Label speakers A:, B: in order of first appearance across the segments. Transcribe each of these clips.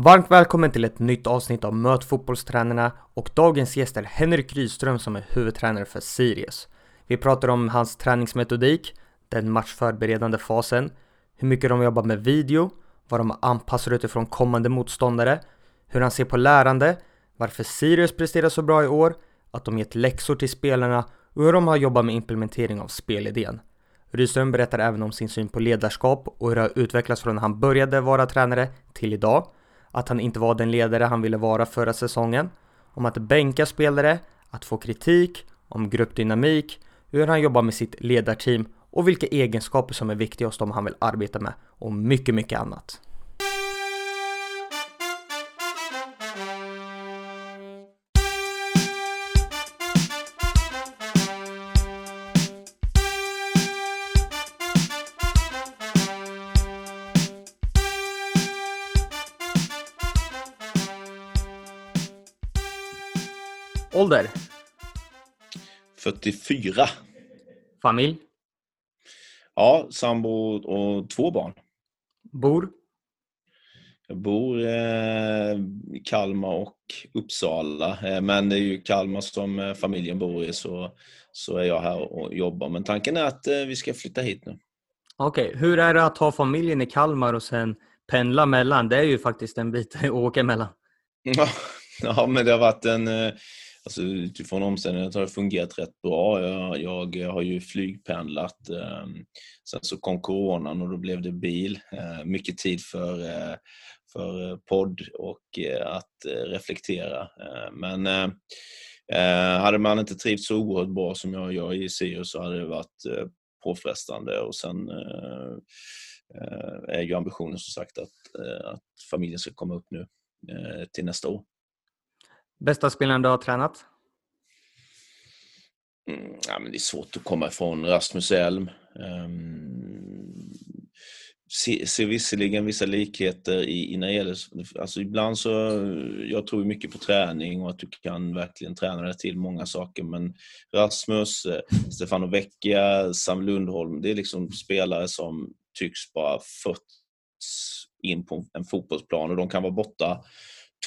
A: Varmt välkommen till ett nytt avsnitt av Möt fotbollstränarna och dagens gäst är Henrik Rydström som är huvudtränare för Sirius. Vi pratar om hans träningsmetodik, den matchförberedande fasen, hur mycket de jobbar med video, vad de anpassar utifrån kommande motståndare, hur han ser på lärande, varför Sirius presterar så bra i år, att de gett läxor till spelarna och hur de har jobbat med implementering av spelidén. Rydström berättar även om sin syn på ledarskap och hur det har utvecklats från när han började vara tränare till idag att han inte var den ledare han ville vara förra säsongen, om att bänka spelare, att få kritik, om gruppdynamik, hur han jobbar med sitt ledarteam och vilka egenskaper som är viktiga hos dem han vill arbeta med och mycket, mycket annat. Ålder?
B: 44.
A: Familj?
B: Ja, sambo och två barn.
A: Bor?
B: Jag bor eh, i Kalmar och Uppsala. Eh, men det är ju Kalmar som eh, familjen bor i så, så är jag här och jobbar. Men tanken är att vi ska flytta hit nu.
A: Okej, okay. hur är det att ha familjen i Kalmar och sen pendla mellan? Det är ju faktiskt en bit att åka emellan.
B: Ja, men det har varit en Alltså, utifrån omständigheterna har det fungerat rätt bra. Jag, jag har ju flygpendlat. Ehm, sen så kom coronan och då blev det bil. Eh, mycket tid för, eh, för eh, podd och att reflektera. Men hade man inte trivts så oerhört bra som jag gör i Sirius så hade det varit påfrestande och sen är ju ambitionen som sagt att, att familjen ska komma upp nu till nästa år.
A: Bästa spelaren du har tränat?
B: Mm, ja, men det är svårt att komma ifrån Rasmus Elm. Ehm, um, ser, ser visserligen vissa likheter i, i när det gäller, alltså ibland så, jag tror mycket på träning och att du kan verkligen träna dig till många saker men Rasmus, eh, Stefano Vecchia, Sam Lundholm, det är liksom spelare som tycks bara fötts in på en fotbollsplan och de kan vara borta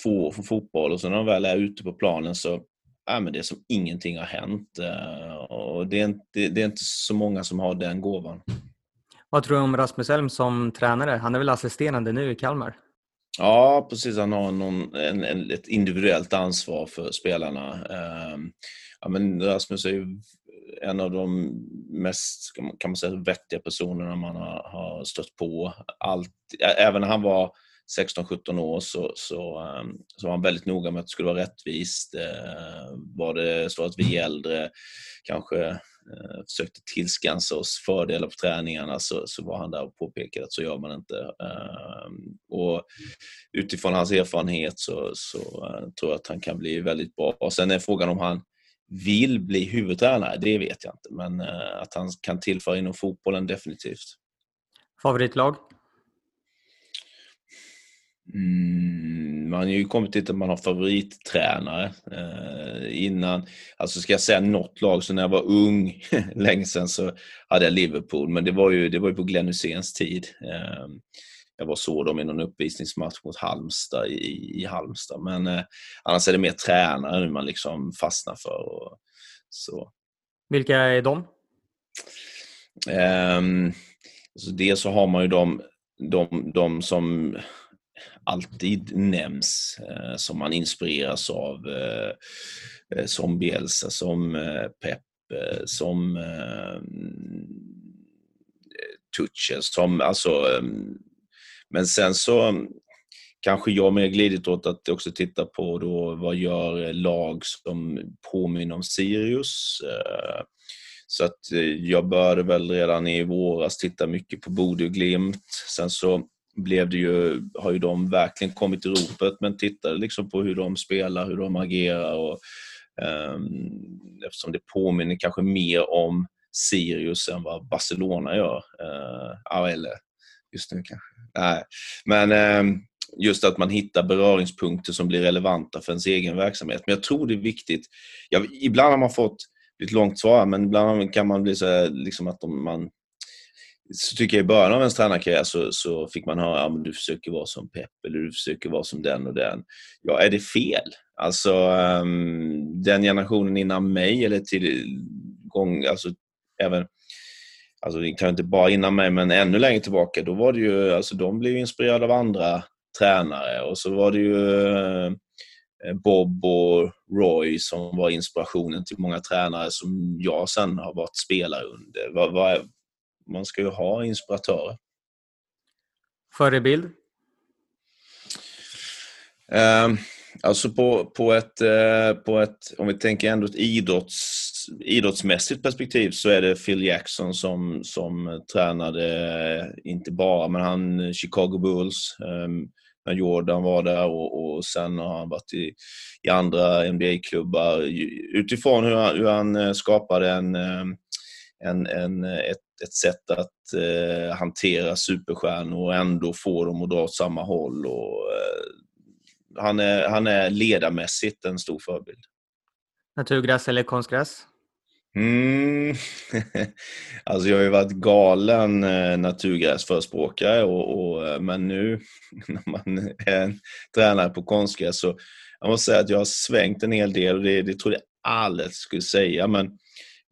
B: två år från fotboll och sen när de väl är ute på planen så ja, men det är som ingenting har hänt. Eh, och det, är inte, det är inte så många som har den gåvan.
A: Vad tror du om Rasmus Elm som tränare? Han är väl assisterande nu i Kalmar?
B: Ja, precis. Han har någon, en, en, ett individuellt ansvar för spelarna. Ehm, ja, men Rasmus är ju en av de mest kan man säga, vettiga personerna man har, har stött på. Allt, även när han var 16-17 år så, så, ehm, så var han väldigt noga med att det skulle vara rättvist. Eh, var det så att vi äldre kanske eh, försökte tillskansa oss fördelar på träningarna så, så var han där och påpekade att så gör man inte. Ehm, och utifrån hans erfarenhet så, så eh, tror jag att han kan bli väldigt bra. Och sen är frågan om han vill bli huvudtränare, det vet jag inte. Men att han kan tillföra inom fotbollen definitivt.
A: Favoritlag?
B: Mm, man har ju kommit dit att man har favorittränare. Eh, innan, alltså ska jag säga något lag, så när jag var ung, länge sedan, så hade jag Liverpool. Men det var ju, det var ju på Glenn Hyséns tid. Eh, jag var så dem i någon uppvisningsmatch mot Halmstad i, i Halmstad. Men eh, annars är det mer tränare nu man liksom fastnar för. Och, så.
A: Vilka är de?
B: Eh, alltså dels så har man ju de, de, de som alltid nämns eh, som man inspireras av. Eh, eh som Bielsa, som eh, Pep, eh, som eh, Tuchel, som alltså eh, men sen så mm, kanske jag mer glidit åt att också titta på då vad gör eh, lag som påminner om Sirius. Så att jag började väl redan i våras titta mycket på Bodö Glimt. Sen så blev det ju, har ju de verkligen kommit i ropet, men tittade liksom på hur de spelar, hur de agerar och um, eftersom det påminner kanske mer om Sirius än vad Barcelona gör. Uh, eller just nu kanske. Nej. Men um, just att man hittar beröringspunkter som blir relevanta för ens egen verksamhet. Men jag tror det är viktigt. Jag, ibland har man fått ett långt svar, men ibland kan man bli så här, liksom att man så tycker jag i början av ens tränarkarriär så, så fick man höra att ja, du försöker vara som Pep eller du försöker vara som den och den. Ja, är det fel? Alltså um, den generationen innan mig eller till gång, alltså även alltså det kan inte bara innan mig, men ännu längre tillbaka, då var det ju, alltså de blev inspirerade av andra tränare och så var det ju eh, Bob och Roy som var inspirationen till många tränare som jag sen har varit spelare under. Vad, vad, man ska ju ha inspiratörer.
A: Förebild?
B: Um, alltså på, på, ett, uh, på ett, om vi tänker ändå ett idrotts, idrottsmässigt perspektiv så är det Phil Jackson som, som tränade, inte bara, men han Chicago Bulls. Um, när Jordan var där och, och sen har han varit i, i andra NBA-klubbar. Utifrån hur han, hur han eh, skapade en, en, en, ett ett sätt att eh, hantera superstjärnor och ändå få dem att dra åt samma håll. Och, eh, han, är, han är ledarmässigt en stor förebild.
A: Naturgräs eller konstgräs?
B: Mm. alltså jag har ju varit galen eh, naturgräsförespråkare och, och, eh, men nu när man är en tränare på konstgräs så jag måste säga att jag har svängt en hel del och det, det trodde jag aldrig skulle säga men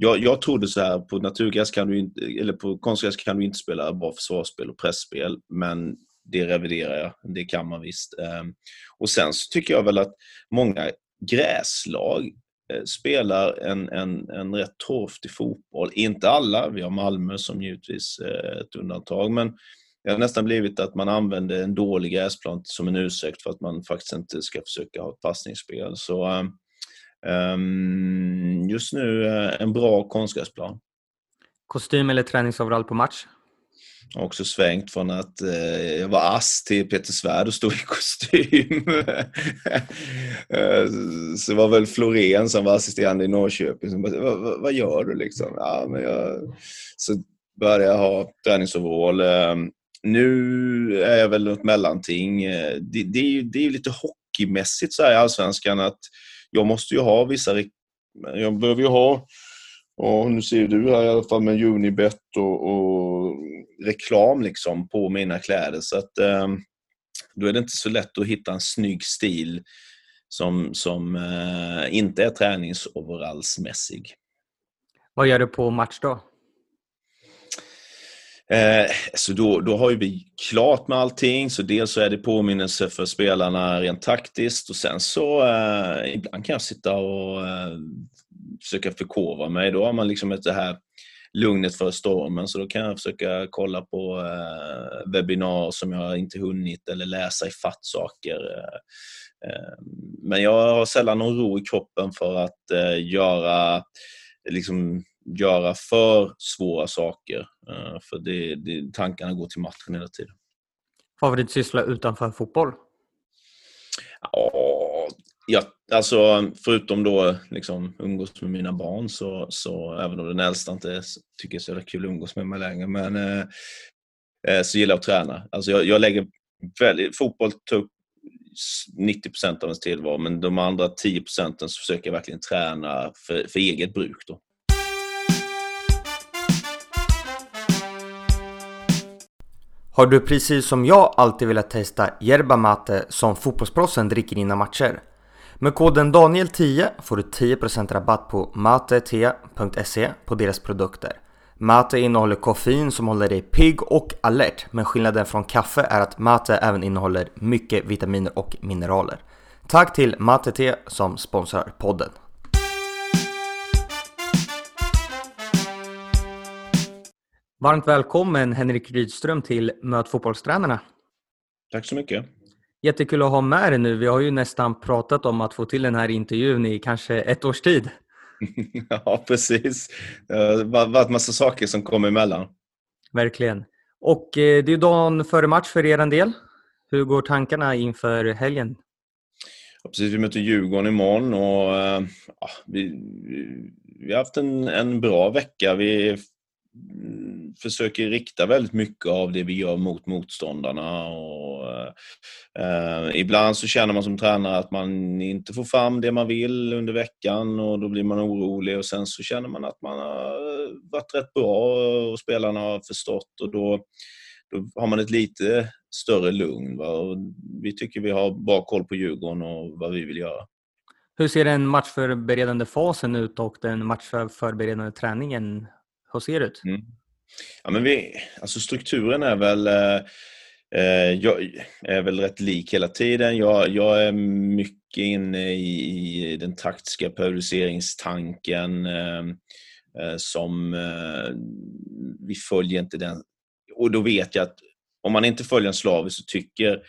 B: jag, jag trodde så här, på naturgräs kan du inte, eller på konstgräs kan du inte spela bra försvarsspel och pressspel, men det reviderar jag. Det kan man visst. Ehm, och sen så tycker jag väl att många gräslag eh, spelar en, en, en rätt torftig fotboll. Inte alla, vi har Malmö som givetvis är ett undantag, men det har nästan blivit att man använder en dålig gräsplan som en ursäkt för att man faktiskt inte ska försöka ha ett passningsspel. Så ehm, just nu uh, en bra konstgräsplan.
A: Kostym eller träningsoverall på match?
B: Jag har också svängt från att uh, jag var ass till Peter Svärd och stod i kostym. uh, så det var väl Florén som var assisterande i Norrköping som bara, vad, vad gör du liksom? Ja, men jag... Så började jag ha träningsoverall. Ehm, nu är jag väl något mellanting. Det, det, är ju, det är lite hockeymässigt så här i Allsvenskan att jag måste ju ha vissa... Jag behöver ju ha, och nu ser du här i alla fall med Unibet och, och reklam liksom på mina kläder. Så att eh, då är det inte så lätt att hitta en snygg stil som, som eh, inte är träningsoverallsmässig.
A: Vad gör du på match då?
B: Eh, så då, då har vi klart med allting. Så dels så är det påminnelse för spelarna rent taktiskt och sen så eh, ibland kan jag sitta och eh, försöka förkovra mig. Då har man liksom ett det här lugnet för stormen så då kan jag försöka kolla på eh, webbinar som jag inte hunnit eller läsa i fatt saker. Eh, eh men jag har sällan någon ro i kroppen för att eh, göra liksom göra för svåra saker. Eh, för det, det, tankarna går till matchen hela tiden.
A: Favoritsyssla utanför fotboll?
B: Ja, alltså förutom då liksom umgås med mina barn så, så även om den äldsta inte tycker det är så kul att umgås med mig längre, men eh, eh, så gillar jag att träna. Alltså jag, jag lägger väldigt, fotboll tar upp 90% av ens tillvaro, men de andra 10 procenten så försöker jag verkligen träna för, för eget bruk. Då.
A: Har du precis som jag alltid velat testa yerba mate som fotbollsproffsen dricker innan matcher? Med koden Daniel10 får du 10% rabatt på matete.se på deras produkter. Mate innehåller koffein som håller dig pigg och alert, men skillnaden från kaffe är att mate även innehåller mycket vitaminer och mineraler. Tack till Mate som sponsrar podden. Varmt välkommen Henrik Rydström till Möt fotbollstränarna.
B: Tack så mycket.
A: Jättekul att ha med dig nu. Vi har ju nästan pratat om att få till den här intervjun i kanske ett års tid.
B: ja, precis. Det har varit massa saker som kom emellan.
A: Verkligen. Och eh, det är dagen före match för er del. Hur går tankarna inför helgen?
B: Ja, precis, vi möter Djurgården imorgon och eh, ja, vi, vi har haft en, en bra vecka. Vi försöker rikta väldigt mycket av det vi gör mot motståndarna. Och, eh, eh, ibland så känner man som tränare att man inte får fram det man vill under veckan och då blir man orolig och sen så känner man att man har varit rätt bra och spelarna har förstått och då, då har man ett lite större lugn. Va? Och vi tycker vi har bra koll på Djurgården och vad vi vill göra.
A: Hur ser den matchförberedande fasen ut och den matchförberedande träningen hur ser det ut? Mm.
B: Ja, men vi, alltså strukturen är väl, eh, eh, jag är väl rätt lik hela tiden. Jag, jag är mycket inne i, i den taktiska periodiseringstanken eh, eh som eh, vi följer inte den. Och då vet jag att om man inte följer en slaviskt så tycker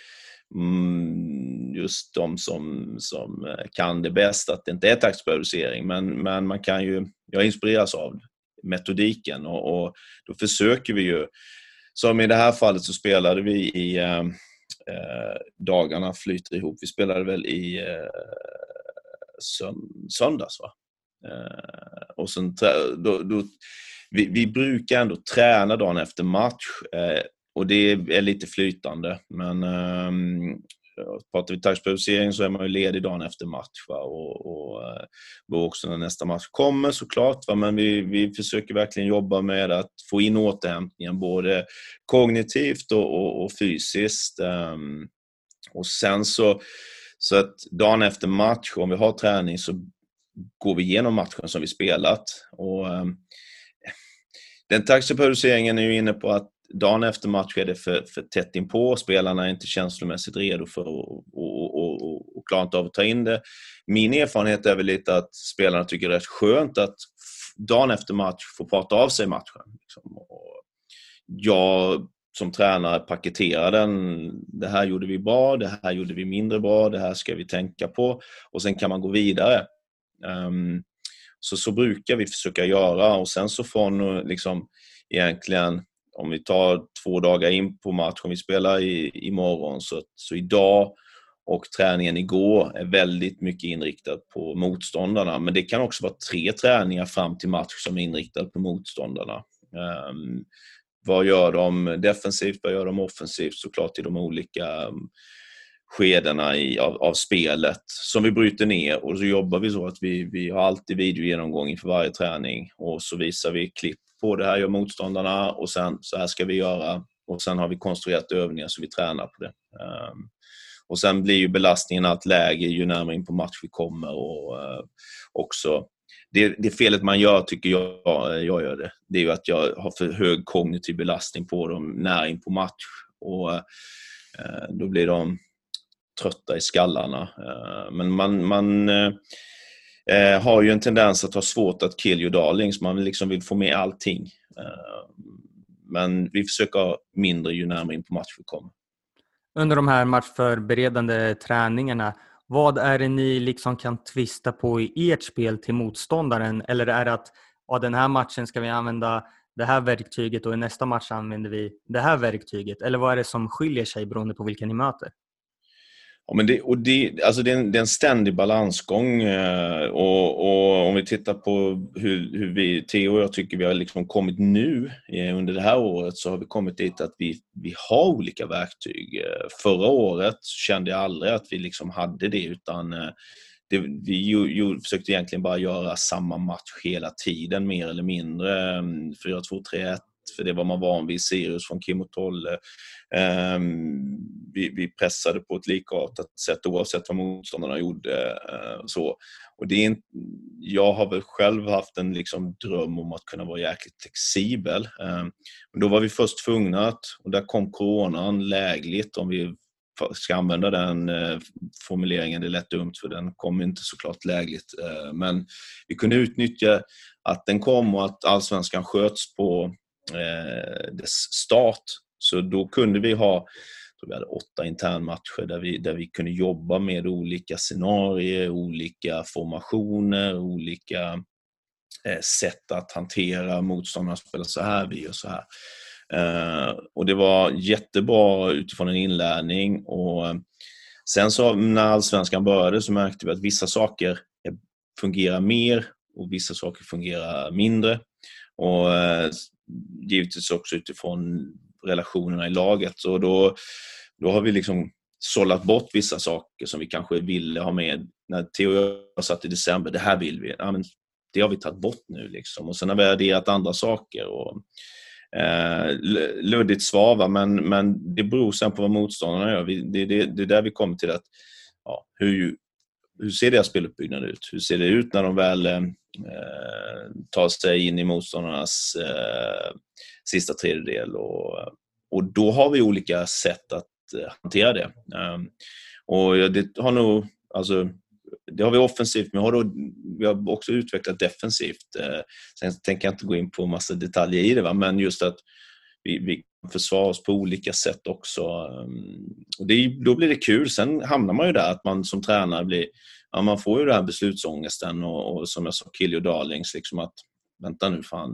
B: Mm, just de som, som eh, kan det bäst, att det inte är taktspecialisering. Men, men man kan ju, jag inspireras av det metodiken och, och, då försöker vi ju, som i det här fallet så spelade vi i eh, eh dagarna flyter ihop. Vi spelade väl i eh, söndags va? Eh, och sen, då, då, vi, vi, brukar ändå träna dagen efter match. Eh, och det är lite flytande. Men ehm, pratar vi taktspecialisering så är man ju ledig dagen efter match. Va? Och, och, eh, och också när nästa match kommer såklart. Va? Men vi, vi försöker verkligen jobba med att få in återhämtningen både kognitivt och, och, och fysiskt. Um, och sen så, så att dagen efter match, om vi har träning, så går vi igenom matchen som vi spelat. Och, um, den taxiperiodiseringen är ju inne på att dagen efter match är det för, för tätt inpå. Spelarna är inte känslomässigt redo för att och, och, och, och klarar inte av att ta in det. Min erfarenhet är väl lite att spelarna tycker det är rätt skönt att dagen efter match få prata av sig matchen. Liksom. jag som tränare paketerar den. Det här gjorde vi bra, det här gjorde vi mindre bra, det här ska vi tänka på. Och sen kan man gå vidare. Um, så, så brukar vi försöka göra och sen så från liksom egentligen om vi tar två dagar in på matchen vi spelar i, imorgon, så, så idag och träningen igår är väldigt mycket inriktad på motståndarna. Men det kan också vara tre träningar fram till match som är inriktade på motståndarna. Um, vad gör de defensivt, vad gör de offensivt såklart i de olika um, skedena i, av, av, spelet som vi bryter ner och så jobbar vi så att vi, vi har alltid videogenomgång inför varje träning och så visar vi klipp på det här gör motståndarna och sen så här ska vi göra. Och sen har vi konstruerat övningar så vi tränar på det. Um, och sen blir ju belastningen allt lägre ju närmare in på match vi kommer och uh, också det, det felet man gör, tycker jag, eh, jag gör det, det är ju att jag har för hög kognitiv belastning på dem nära in på match. Och uh, Då blir de trötta i skallarna. Eh, men man, man eh, eh, har ju en tendens att ha svårt att kill your darlings. Man liksom vill få med allting. Men vi försöker ha mindre ju närmare in på match vi kommer.
A: Under de här matchförberedande träningarna, vad är det ni liksom kan tvista på i ert spel till motståndaren? Eller är det att ja, den här matchen ska vi använda det här verktyget och i nästa match använder vi det här verktyget? Eller vad är det som skiljer sig beroende på vilka ni möter?
B: Ja, men det, och det, alltså det, är en, det är en ständig balansgång. Eh, och, och, om vi tittar på hur, hur vi, Theo och jag tycker vi har liksom kommit nu eh, under det här året så har vi kommit dit att vi, vi har olika verktyg. Eh, förra året kände jag aldrig att vi liksom hade det utan det, vi ju, ju, försökte egentligen bara göra samma match hela tiden mer eller mindre. 4-2-3-1 för det var man van vid. Sirius från Kim och Tolle. Ehm, vi, vi pressade på ett likartat sätt oavsett vad motståndarna gjorde. Eh, så. Och det är jag har väl själv haft en liksom dröm om att kunna vara jäkligt flexibel. Ehm, men då var vi först tvungna att, och där kom coronan lägligt om vi ska använda den eh, formuleringen, det är lätt dumt för den kom inte såklart lägligt. Eh, men vi kunde utnyttja att den kom och att allsvenskan sköts på eh, dess start. Så då kunde vi ha vi hade åtta internmatcher där vi, där vi kunde jobba med olika scenarier, olika formationer, olika eh, sätt att hantera motståndarna spelar så här, vi gör så här. Eh, och det var jättebra utifrån en inlärning och eh, sen så när allsvenskan började så märkte vi att vissa saker eh, fungerar mer och vissa saker fungerar mindre. Och eh, givetvis också utifrån relationerna i laget. Och då, då har vi liksom sållat bort vissa saker som vi kanske ville ha med. När Theo och jag satt i december, det här vill vi. Ja, men det har vi tagit bort nu. Liksom. Och sen har vi adderat andra saker. Och, eh, luddigt svar, men, men det beror sen på vad motståndarna gör. Vi, det, det, det är där vi kommer till att ja, hur, hur ser deras speluppbyggnad ut? Hur ser det ut när de väl eh, tar sig in i motståndarnas eh, sista tredjedel? Och, och då har vi olika sätt att eh, hantera det. Ehm, och det har nog, alltså, det har vi offensivt, men har då, vi har också utvecklat defensivt. Eh, sen tänker jag inte gå in på massa detaljer i det, va? men just att vi, vi försvara oss på olika sätt också. Ehm, och det, då blir det kul. Sen hamnar man ju där att man som tränare blir, ja, man får ju den här beslutsångesten och, och som jag sa, kill your darlings, liksom att vänta nu, fan,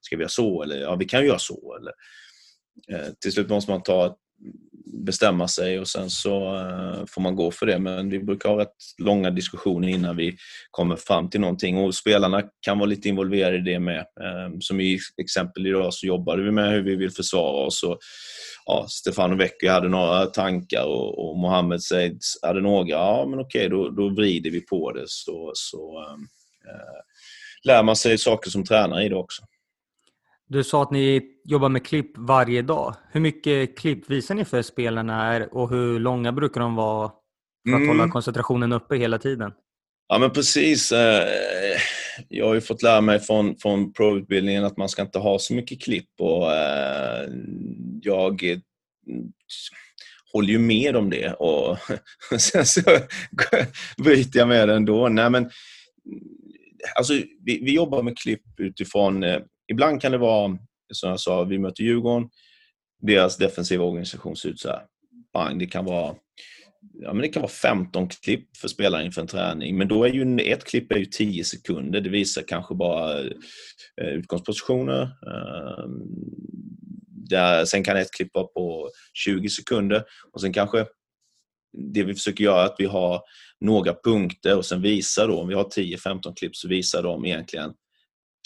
B: ska vi göra så? Eller ja, vi kan ju göra så. Eller, eh, till slut måste man ta bestämma sig och sen så eh, får man gå för det. Men vi brukar ha rätt långa diskussioner innan vi kommer fram till någonting och spelarna kan vara lite involverade i det med. Eh, som i exempel idag så jobbade vi med hur vi vill försvara oss. Och, ja, Stefano Vecchio hade några tankar och, och Mohammed Seids hade några. Ja, men okej, då, då vrider vi på det så, så uh, lär man sig saker som tränare i det också.
A: Du sa att ni jobbar med klipp varje dag. Hur mycket klipp visar ni för spelarna och hur långa brukar de vara för att mm. hålla koncentrationen uppe hela tiden?
B: Ja, men precis. Eh, jag har ju fått lära mig från, från pro-utbildningen att man ska inte ha så mycket klipp och eh, jag håller ju med om det och sen så bryter jag med det ändå. Nej, men, alltså, vi, vi jobbar med klipp utifrån eh, Ibland kan det vara, som jag sa, vi möter Djurgården. Deras defensiva organisation ser ut så här. Bang, det kan vara ja, men det kan vara 15 klipp för spelare inför en träning. Men då är ju ett klipp är ju 10 sekunder. Det visar kanske bara eh, utgångspositioner. Eh, där, sen kan ett klipp vara på 20 sekunder. Och sen kanske det vi försöker göra är att vi har några punkter och sen visar då, om vi har 10-15 klipp så visar de egentligen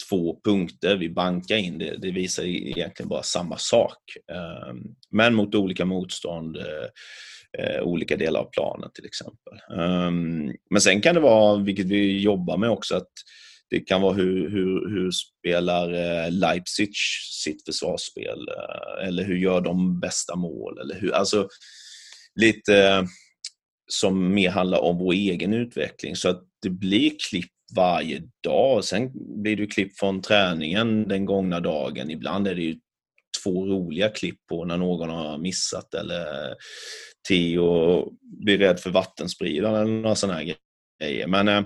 B: två punkter vi bankar in. Det, det visar e-, egentligen bara samma sak. Ehm, men mot olika motstånd, eh, eh, olika delar av planen till exempel. Ehm, men sen kan det vara, vilket vi jobbar med också, att det kan vara hur, hur, hur spelar eh, Leipzig sitt försvarsspel? Eller hur gör de bästa mål? Eller hur, alltså, lite som mer handlar om vår egen utveckling. Så att det blir klipp varje dag. Sen blir det klipp från träningen den gångna dagen. Ibland är det ju två roliga klipp på när någon har missat eller Theo blir rädd för vattenspridaren eller några sådana här grejer. Men eh,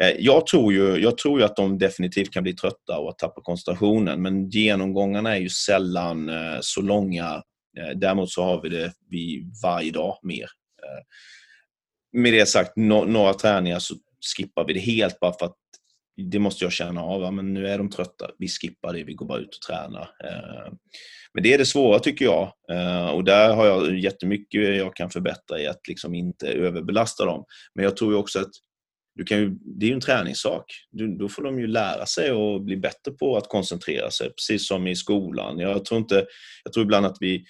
B: eh jag, tror ju, jag tror ju att de definitivt kan bli trötta och tappa koncentrationen men genomgångarna är ju sällan eh, så långa. Eh, däremot så har vi det vi varje dag mer. Eh, med det sagt, no några träningar så skippar vi det helt bara för att det måste jag känna av. Men nu är de trötta. Vi skippar det. Vi går bara ut och tränar. Eh, men det är det svåra tycker jag. Eh, och där har jag jättemycket jag kan förbättra i att liksom inte överbelasta dem. Men jag tror också att du kan ju, det är ju en träningssak. Du, då får de ju lära sig och bli bättre på att koncentrera sig, precis som i skolan. Jag tror, inte, jag tror ibland att vi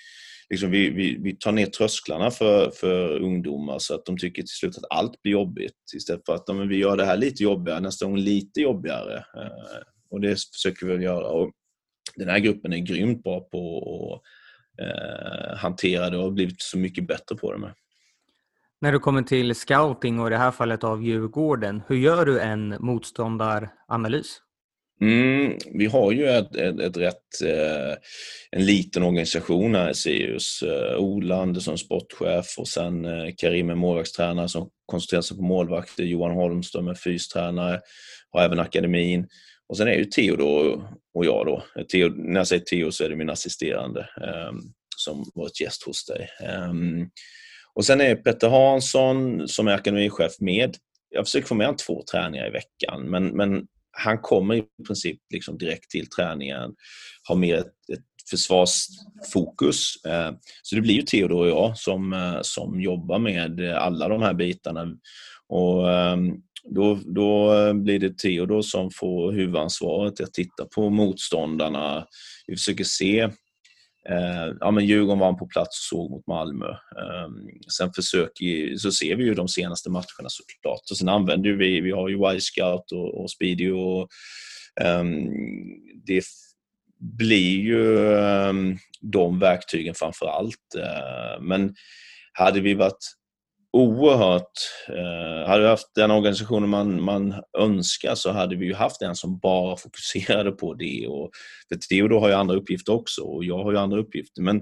B: liksom vi, vi, vi tar ner trösklarna för, för ungdomar så att de tycker till slut att allt blir jobbigt istället för att men vi gör det här lite jobbigare, nästa gång lite jobbigare. Eh, och det försöker vi göra. Och den här gruppen är grymt bra på att eh, hantera det och har blivit så mycket bättre på det med.
A: När du kommer till scouting och i det här fallet av Djurgården, hur gör du en motståndaranalys?
B: Mm, vi har ju ett, ett, ett rätt, eh, en liten organisation här i Sirius. Eh, Ola Andersson, sportchef och sen eh, Karim är målvaktstränare som koncentrerar sig på målvakter. Johan Holmström är fystränare, har även akademin. Och sen är ju Theo då, och jag då. Theo, när jag säger Theo så är det min assisterande eh, som varit gäst hos dig. Ehm, och sen är Petter Hansson som är akademichef med. Jag försöker få med honom två träningar i veckan, men, men han kommer i princip liksom direkt till träningen, har mer ett, ett försvarsfokus. Eh, så det blir ju Theodor och jag som, eh, som jobbar med alla de här bitarna. Och ehm, då, då blir det Theodor som får huvudansvaret att titta på motståndarna. Vi försöker se Eh, ja, men Djurgården var på plats och såg mot Malmö. Eh, sen försöker, så ser vi ju de senaste matcherna såklart. Och sen använder vi, vi har ju Y-scout och, och Speedy och eh, det blir ju um, de verktygen framför allt. Uh, men hade vi varit oerhört... Eh, hade vi haft den organisationen man, man önskar så hade vi ju haft en som bara fokuserade på det. Och, för Theodor har ju andra uppgifter också och jag har ju andra uppgifter. Men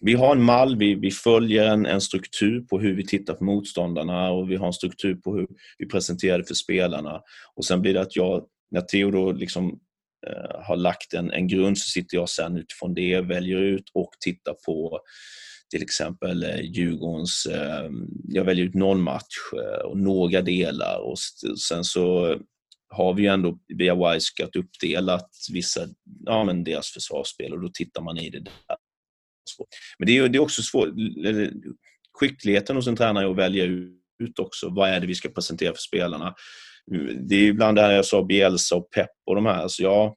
B: vi har en mall, vi, vi följer en, en struktur på hur vi tittar på motståndarna och vi har en struktur på hur vi presenterar det för spelarna. Och sen blir det att jag, när Theodor liksom eh, har lagt en, en grund så sitter jag sen utifrån det, väljer ut och tittar på till exempel eh, Djurgårdens, ehm, jag väljer ut någon match eh, och några delar och sen så har vi ju ändå via Wisecut uppdelat vissa, ja men deras försvarsspel och då tittar man i det där. Men det är, det är också svårt, skickligheten hos en tränare är att välja ut också, vad är det vi ska presentera för spelarna. Det är ibland det här jag sa Bielsa och Pep och de här, alltså ja,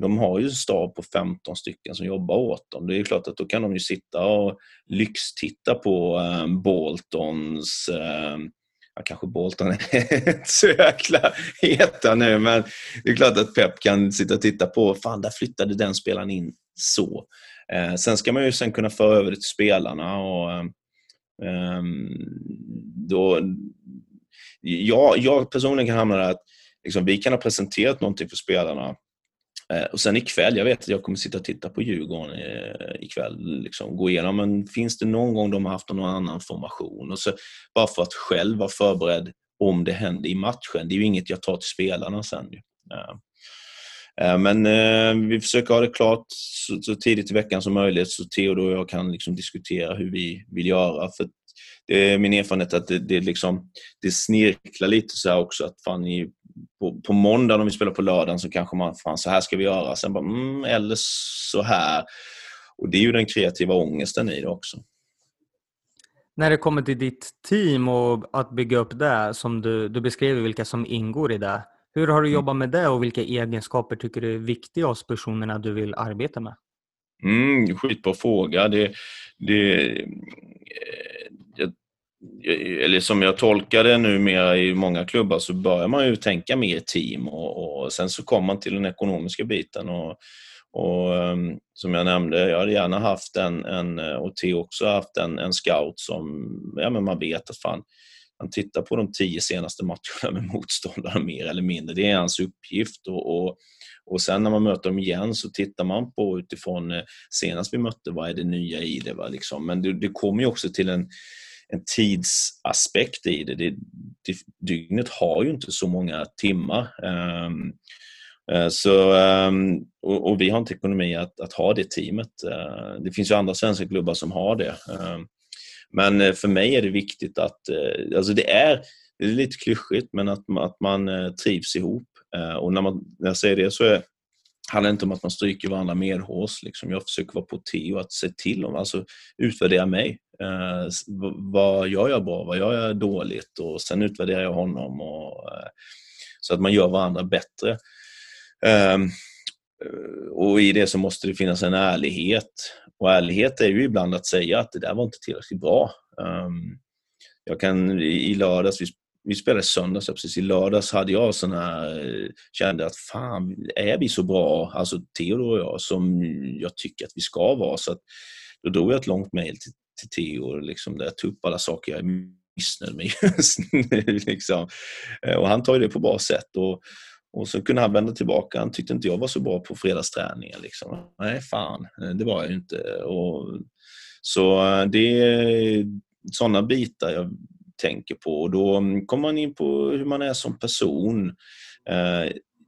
B: de har ju en stab på 15 stycken som jobbar åt dem. Det är klart att då kan de ju sitta och lyxtitta på eh, Boltons eh, Ja, kanske Bolton är inte så jäkla heta nu, men det är klart att Pep kan sitta och titta på, fan där flyttade den spelaren in så. Eh, sen ska man ju sen kunna föra över det till spelarna och eh, ehm, då, ja, jag personligen kan hamna där att liksom, vi kan ha presenterat någonting för spelarna Eh, och sen ikväll, jag vet att jag kommer sitta och titta på Djurgården eh, ikväll. Liksom, gå igenom, men finns det någon gång de har haft någon annan formation? Och så, bara för att själv vara förberedd om det händer i matchen. Det är ju inget jag tar till spelarna sen. Eh, men vi försöker ha det klart så, tidigt i veckan som möjligt så Theodor och jag kan liksom diskutera hur vi vill göra. För det är min erfarenhet att det, det, liksom, det snirklar lite så också att fan på, på måndag om vi spelar på lördagen så kanske man, fan så här ska vi göra. Sen bara, mm, eller så här. Och det är ju den kreativa ångesten i det också.
A: När det kommer till ditt team och att bygga upp det, som du, du beskrev vilka som ingår i det. Hur har du mm. jobbat med det och vilka egenskaper tycker du är viktiga hos personerna du vill arbeta med?
B: Mm, skitbra fråga. Det, det, jag eller som jag tolkar det numera i många klubbar så börjar man ju tänka mer team och, och sen så kommer man till den ekonomiska biten. Och, och um, som jag nämnde, jag hade gärna haft en, en eh, och Theo också haft en, en scout som, ja men man vet att fan, han tittar på de tio senaste matcherna med motståndare mer eller mindre. Det är hans uppgift. Och, och, och sen när man möter dem igen så tittar man på utifrån eh, senast vi mötte, vad är det nya i det? Va? Liksom. Men det, det kommer ju också till en en tidsaspekt i det. det, det dygnet har ju inte så många timmar. Um, så, um, och, och, vi har inte ekonomi att, att ha det teamet. Uh, det finns ju andra svenska klubbar som har det. Um, men eh, för mig är det viktigt att, uh, alltså det är, det är lite klyschigt, men att, att man uh, trivs ihop. och när, man, när jag säger det så är, handlar inte om att man stryker varandra medhårs. Liksom. Jag försöker vara på T och att se till dem, alltså utvärdera mig. Eh, vad jag bra, vad gör jag dåligt och sen utvärderar jag honom. Och, eh, så att man gör varandra bättre. Ehm, eh, och i det så måste det finnas en ärlighet. Och ärlighet är ju ibland att säga att det där var inte tillräckligt bra. Um, jag kan i lördags, vi vi spelade söndags, precis i lördags hade jag sån här, eh, kände att fan, är vi så bra, alltså Theodor och jag, som jag tycker att vi ska vara? Så att, då drog jag ett långt mejl till, till Theo liksom, där jag tog upp alla saker jag är missnöjd med just nu. Liksom. Eh, och han tar ju det på bra sätt. Och, och så kunde han vända tillbaka. Han tyckte inte jag var så bra på fredagsträningen. Liksom. Nej, fan, eh, det var jag inte. Och, så eh, det är sådana bitar jag tänker på. Och då mm, kommer man in på hur man är som person.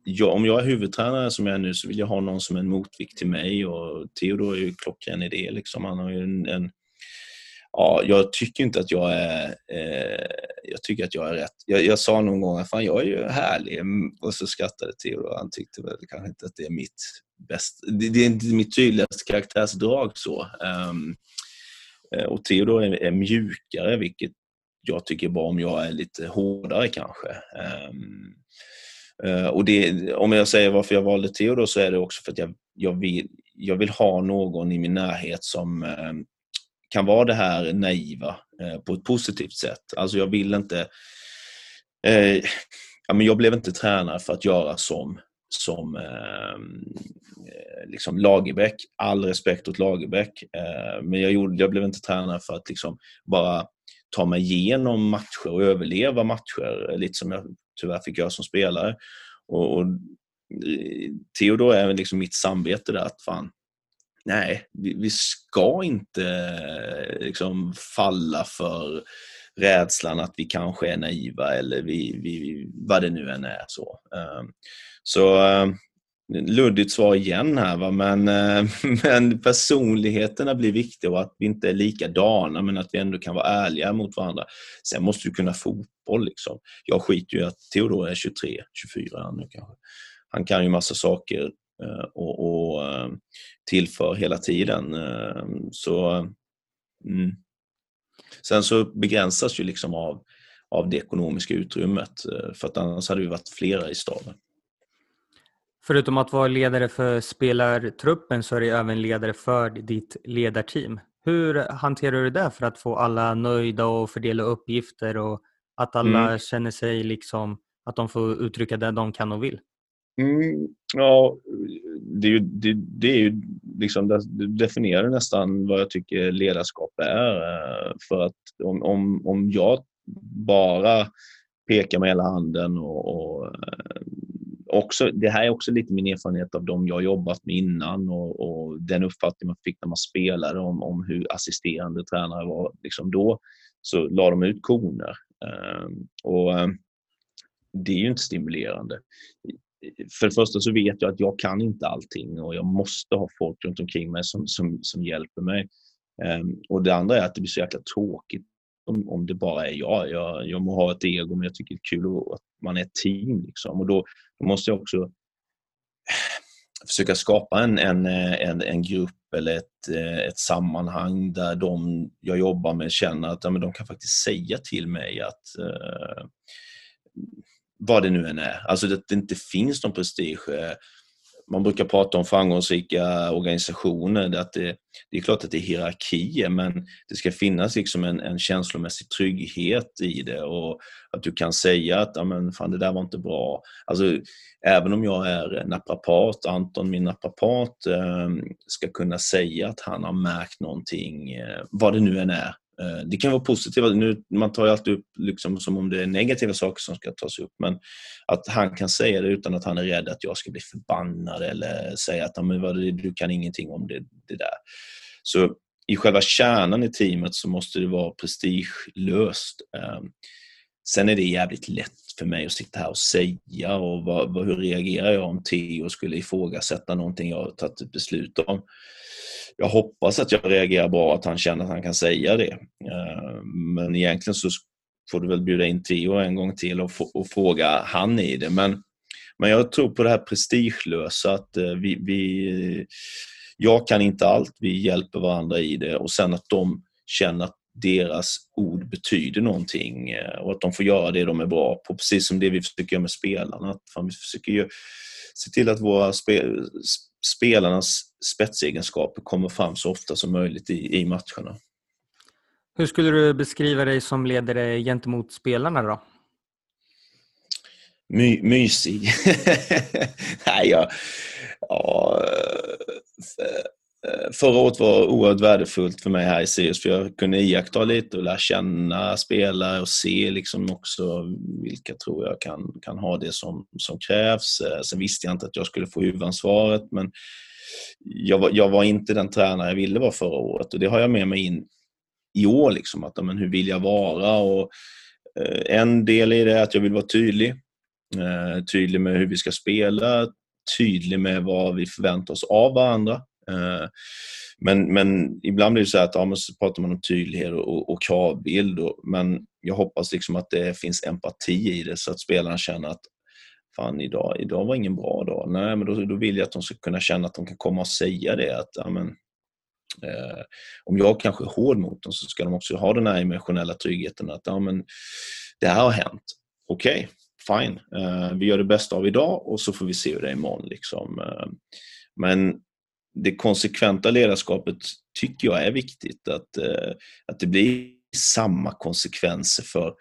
B: Jag, om jag är huvudtränare som jag är nu så vill jag ha någon som är en motvikt till mig och Theodor är ju klockren i det. Liksom. Han har ju en, en ja, jag tycker inte att jag är, eh, jag tycker att jag är rätt. Jag, jag sa någon gång att fan, jag är ju härlig mm, och så skrattade Theodor. Han tyckte väl kanske inte att det är mitt bäst, det, det är inte mitt tydligaste karaktärsdrag så. Um, och Theodor är, är mjukare, vilket jag tycker är bra om jag är lite hårdare kanske. Um, uh, och det, om jag säger varför jag valde Theodor så är det också för att jag, jag, vill, jag vill ha någon i min närhet som um, kan vara det här naiva eh, på ett positivt sätt. Alltså jag vill inte Eh, ja, men jag blev inte tränare för att göra som, som ehm, eh, liksom Lagerbäck. All respekt åt Lagerbäck. Eh, men jag, gjorde, jag blev inte tränare för att liksom bara ta mig igenom matcher och överleva matcher, lite som jag tyvärr fick göra som spelare. Och, och eh, Theodor är liksom mitt samvete där att fan, nej, vi, vi ska inte eh, liksom falla för rädslan att vi kanske är naiva eller vi, vi, vad det nu än är. Så, ehm, så ehm, luddigt svar igen här, va? Men, eh, men personligheterna blir viktiga och att vi inte är likadana men att vi ändå kan vara ärliga mot varandra. Sen måste du kunna fotboll. Liksom. Jag skiter ju i att Theodor är 23, 24 nu kanske. Han kan ju massa saker och, och ehm, tillför hela tiden. Så mm. Sen så begränsas ju liksom av, av det ekonomiska utrymmet eh, för att annars hade vi varit flera i staden.
A: Förutom att vara ledare för spelartruppen så är du även ledare för ditt ledarteam. Hur hanterar du det för att få alla nöjda och fördela uppgifter och att alla mm. känner sig liksom att de får uttrycka det de kan och vill?
B: Mm, ja, det, är ju, det, det, är ju liksom, det definierar nästan vad jag tycker ledarskap är. Eh, för att om, om, om jag bara pekar med hela handen och, och eh, också, det här är också lite min erfarenhet av de jag jobbat med innan och, och den uppfattning man fick när man spelade om, om hur assisterande tränare var liksom då, så la de ut koner. Ehm, och ehm, det är ju inte stimulerande för det första så vet jag att jag kan inte allting och jag måste ha folk runt omkring mig som, som, som hjälper mig. Um, och det andra är att det blir så jäkla tråkigt om, om det bara är jag. jag. Jag må ha ett ego men jag tycker det är kul att man är ett team. Liksom. Och då, då måste jag också försöka skapa en, en, en, en grupp eller ett, ett sammanhang där de jag jobbar med känner att ja, men de kan faktiskt säga till mig att uh, vad det nu än är. Alltså att det inte finns någon prestige. Man brukar prata om framgångsrika organisationer, att det, det är klart att det är hierarkier men det ska finnas liksom en, en känslomässig trygghet i det och att du kan säga att men fan, det där var inte bra. Alltså, även om jag är naprapat, Anton, min naprapat, ehm, ska kunna säga att han har märkt någonting, eh, vad det nu än är, Eh, det kan vara positiva, nu, man tar ju alltid upp liksom som om det är negativa saker som ska tas upp, men att han kan säga det utan att han är rädd att jag ska bli förbannad eller säga att du kan ingenting om det, det där. Så i själva kärnan i teamet så måste det vara prestigelöst. Ehm, sen är det jävligt lätt för mig att sitta här och säga och vad, hur reagerar jag om Theo skulle ifrågasätta någonting jag har tagit ett beslut om jag hoppas att jag reagerar bra, att han känner att han kan säga det. Eh, men egentligen så får du väl bjuda in Theo en gång till och, och fråga han i det. Men, men jag tror på det här prestigelösa, att eh, vi, vi, jag kan inte allt, vi hjälper varandra i det och sen att de känner att deras ord betyder någonting eh, och att de får göra det de är bra på. Precis som det vi försöker göra med spelarna. Att vi försöker ju se till att våra spel, spelarnas spetsegenskaper kommer fram så ofta som möjligt i, i matcherna.
A: Hur skulle du beskriva dig som ledare gentemot spelarna då?
B: My, mysig. Nej, jag, ja, Eh, förra året var oerhört värdefullt för mig här i Sirius för jag kunde iaktta lite och lära känna spelare och se liksom också vilka tror jag kan, kan ha det som, som krävs. Eh, sen visste jag inte att jag skulle få huvudansvaret men jag var, jag var inte den tränare jag ville vara förra året och det har jag med mig in i år. Liksom, att, men, hur vill jag vara? Och, eh, en del i det är att jag vill vara tydlig. Eh, tydlig med hur vi ska spela, tydlig med vad vi förväntar oss av varandra. Eh, men, men ibland blir det så att ja, så pratar man om tydlighet och, och kravbild. Och, men jag hoppas liksom att det finns empati i det så att spelarna känner att fan idag, idag var ingen bra dag. Nej, men då, då vill jag att de ska kunna känna att de kan komma och säga det. Att, ja, men, eh, om jag kanske är hård mot dem så ska de också ha den här emotionella tryggheten att ja, men, det här har hänt. Okej, okay, fine. Eh, vi gör det bästa av idag och så får vi se hur det är imorgon. Liksom. Eh, men det konsekventa ledarskapet tycker jag är viktigt. Att, eh, att det blir samma konsekvenser för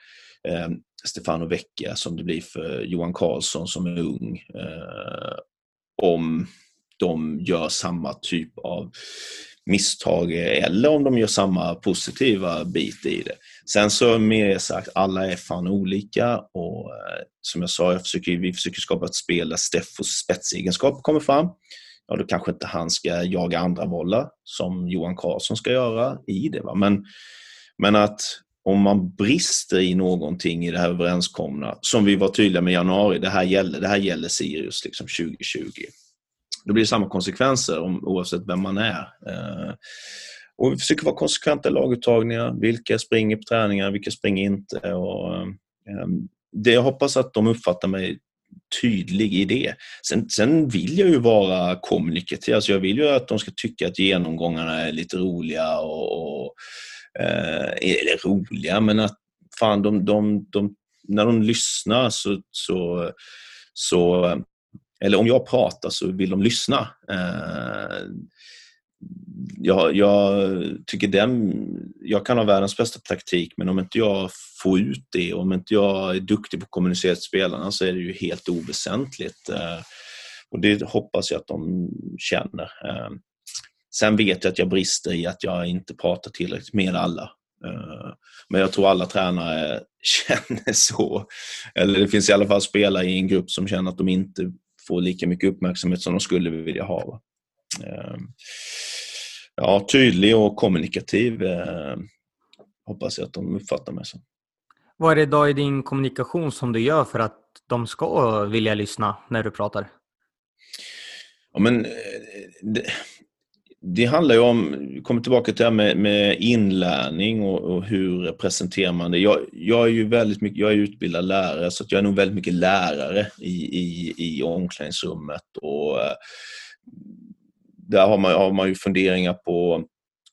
B: eh, Stefano Vecchia som det blir för Johan Karlsson som är ung. Eh, om de gör samma typ av misstag eller om de gör samma positiva bit i det. Sen så mer sagt, alla är fan olika och eh, som jag sa, jag försöker, vi försöker skapa ett spel där Steffos spetsegenskaper kommer fram. Ja, då kanske inte han ska jaga andra bollar som Johan Karlsson ska göra i det. Va? Men, men att om man brister i någonting i det här överenskomna, som vi var tydliga med i januari, det här gäller, det här gäller Sirius liksom 2020. Då blir det samma konsekvenser om, oavsett vem man är. Eh, och vi försöker vara konsekventa i laguttagningar. Vilka springer på träningar, vilka springer inte? Och, eh, det jag hoppas att de uppfattar mig tydlig i det. Sen, sen vill jag ju vara kommunikativ. Alltså jag vill ju att de ska tycka att genomgångarna är lite roliga och, och eh, eller roliga, men att fan, de, de, de, när de lyssnar så, så, så eller om jag pratar så vill de lyssna. Eh, jag, jag, tycker den, jag kan ha världens bästa taktik men om inte jag får ut det, om inte jag är duktig på att kommunicera till spelarna så är det ju helt oväsentligt. Eh, och det hoppas jag att de känner. Eh, sen vet jag att jag brister i att jag inte pratar tillräckligt med alla. Eh, men jag tror alla tränare känner så. Eller det finns i alla fall spelare i en grupp som känner att de inte får lika mycket uppmärksamhet som de skulle vilja ha. Ehm, ja, tydlig och kommunikativ ehm, hoppas jag att de uppfattar mig som.
A: Vad är det då i din kommunikation som du gör för att de ska vilja lyssna när du pratar?
B: Ja, men, eh, det, det handlar ju om, vi kommer tillbaka till det här med, med inlärning och, och, hur presenterar man det. Jag, jag, är ju väldigt mycket, jag är utbildad lärare så jag är nog väldigt mycket lärare i, i, i omklädningsrummet. Och, eh, där har man, har man ju funderingar på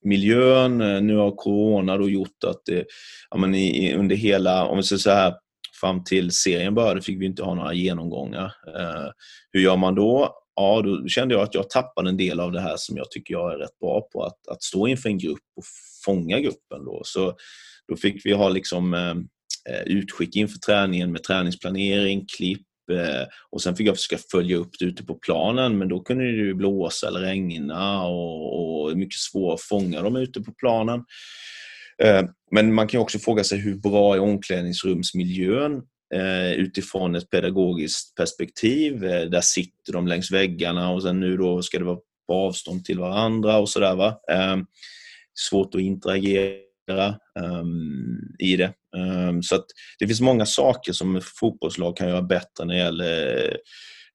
B: miljön. Nu har corona då gjort att det, ja, men i, under hela, om vi säger så här, fram till serien började fick vi inte ha några genomgångar. Eh, hur gör man då? ja, då kände jag att jag tappade en del av det här som jag tycker jag är rätt bra på, att, att stå inför en grupp och fånga gruppen. Då. Så då fick vi ha liksom, eh, eh utskick inför träningen med träningsplanering, klipp Eh, och sen fick jag försöka följa upp det ute på planen men då kunde det ju blåsa eller regna och, och mycket svårt att fånga dem ute på planen. Eh, men man kan också fråga sig hur bra är omklädningsrumsmiljön eh, utifrån ett pedagogiskt perspektiv. Där sitter de längs väggarna och sen nu då ska det vara på avstånd till varandra och sådär. Va? Svårt att interagera i det. Um, så det finns många saker som fotbollslag kan göra bättre när det gäller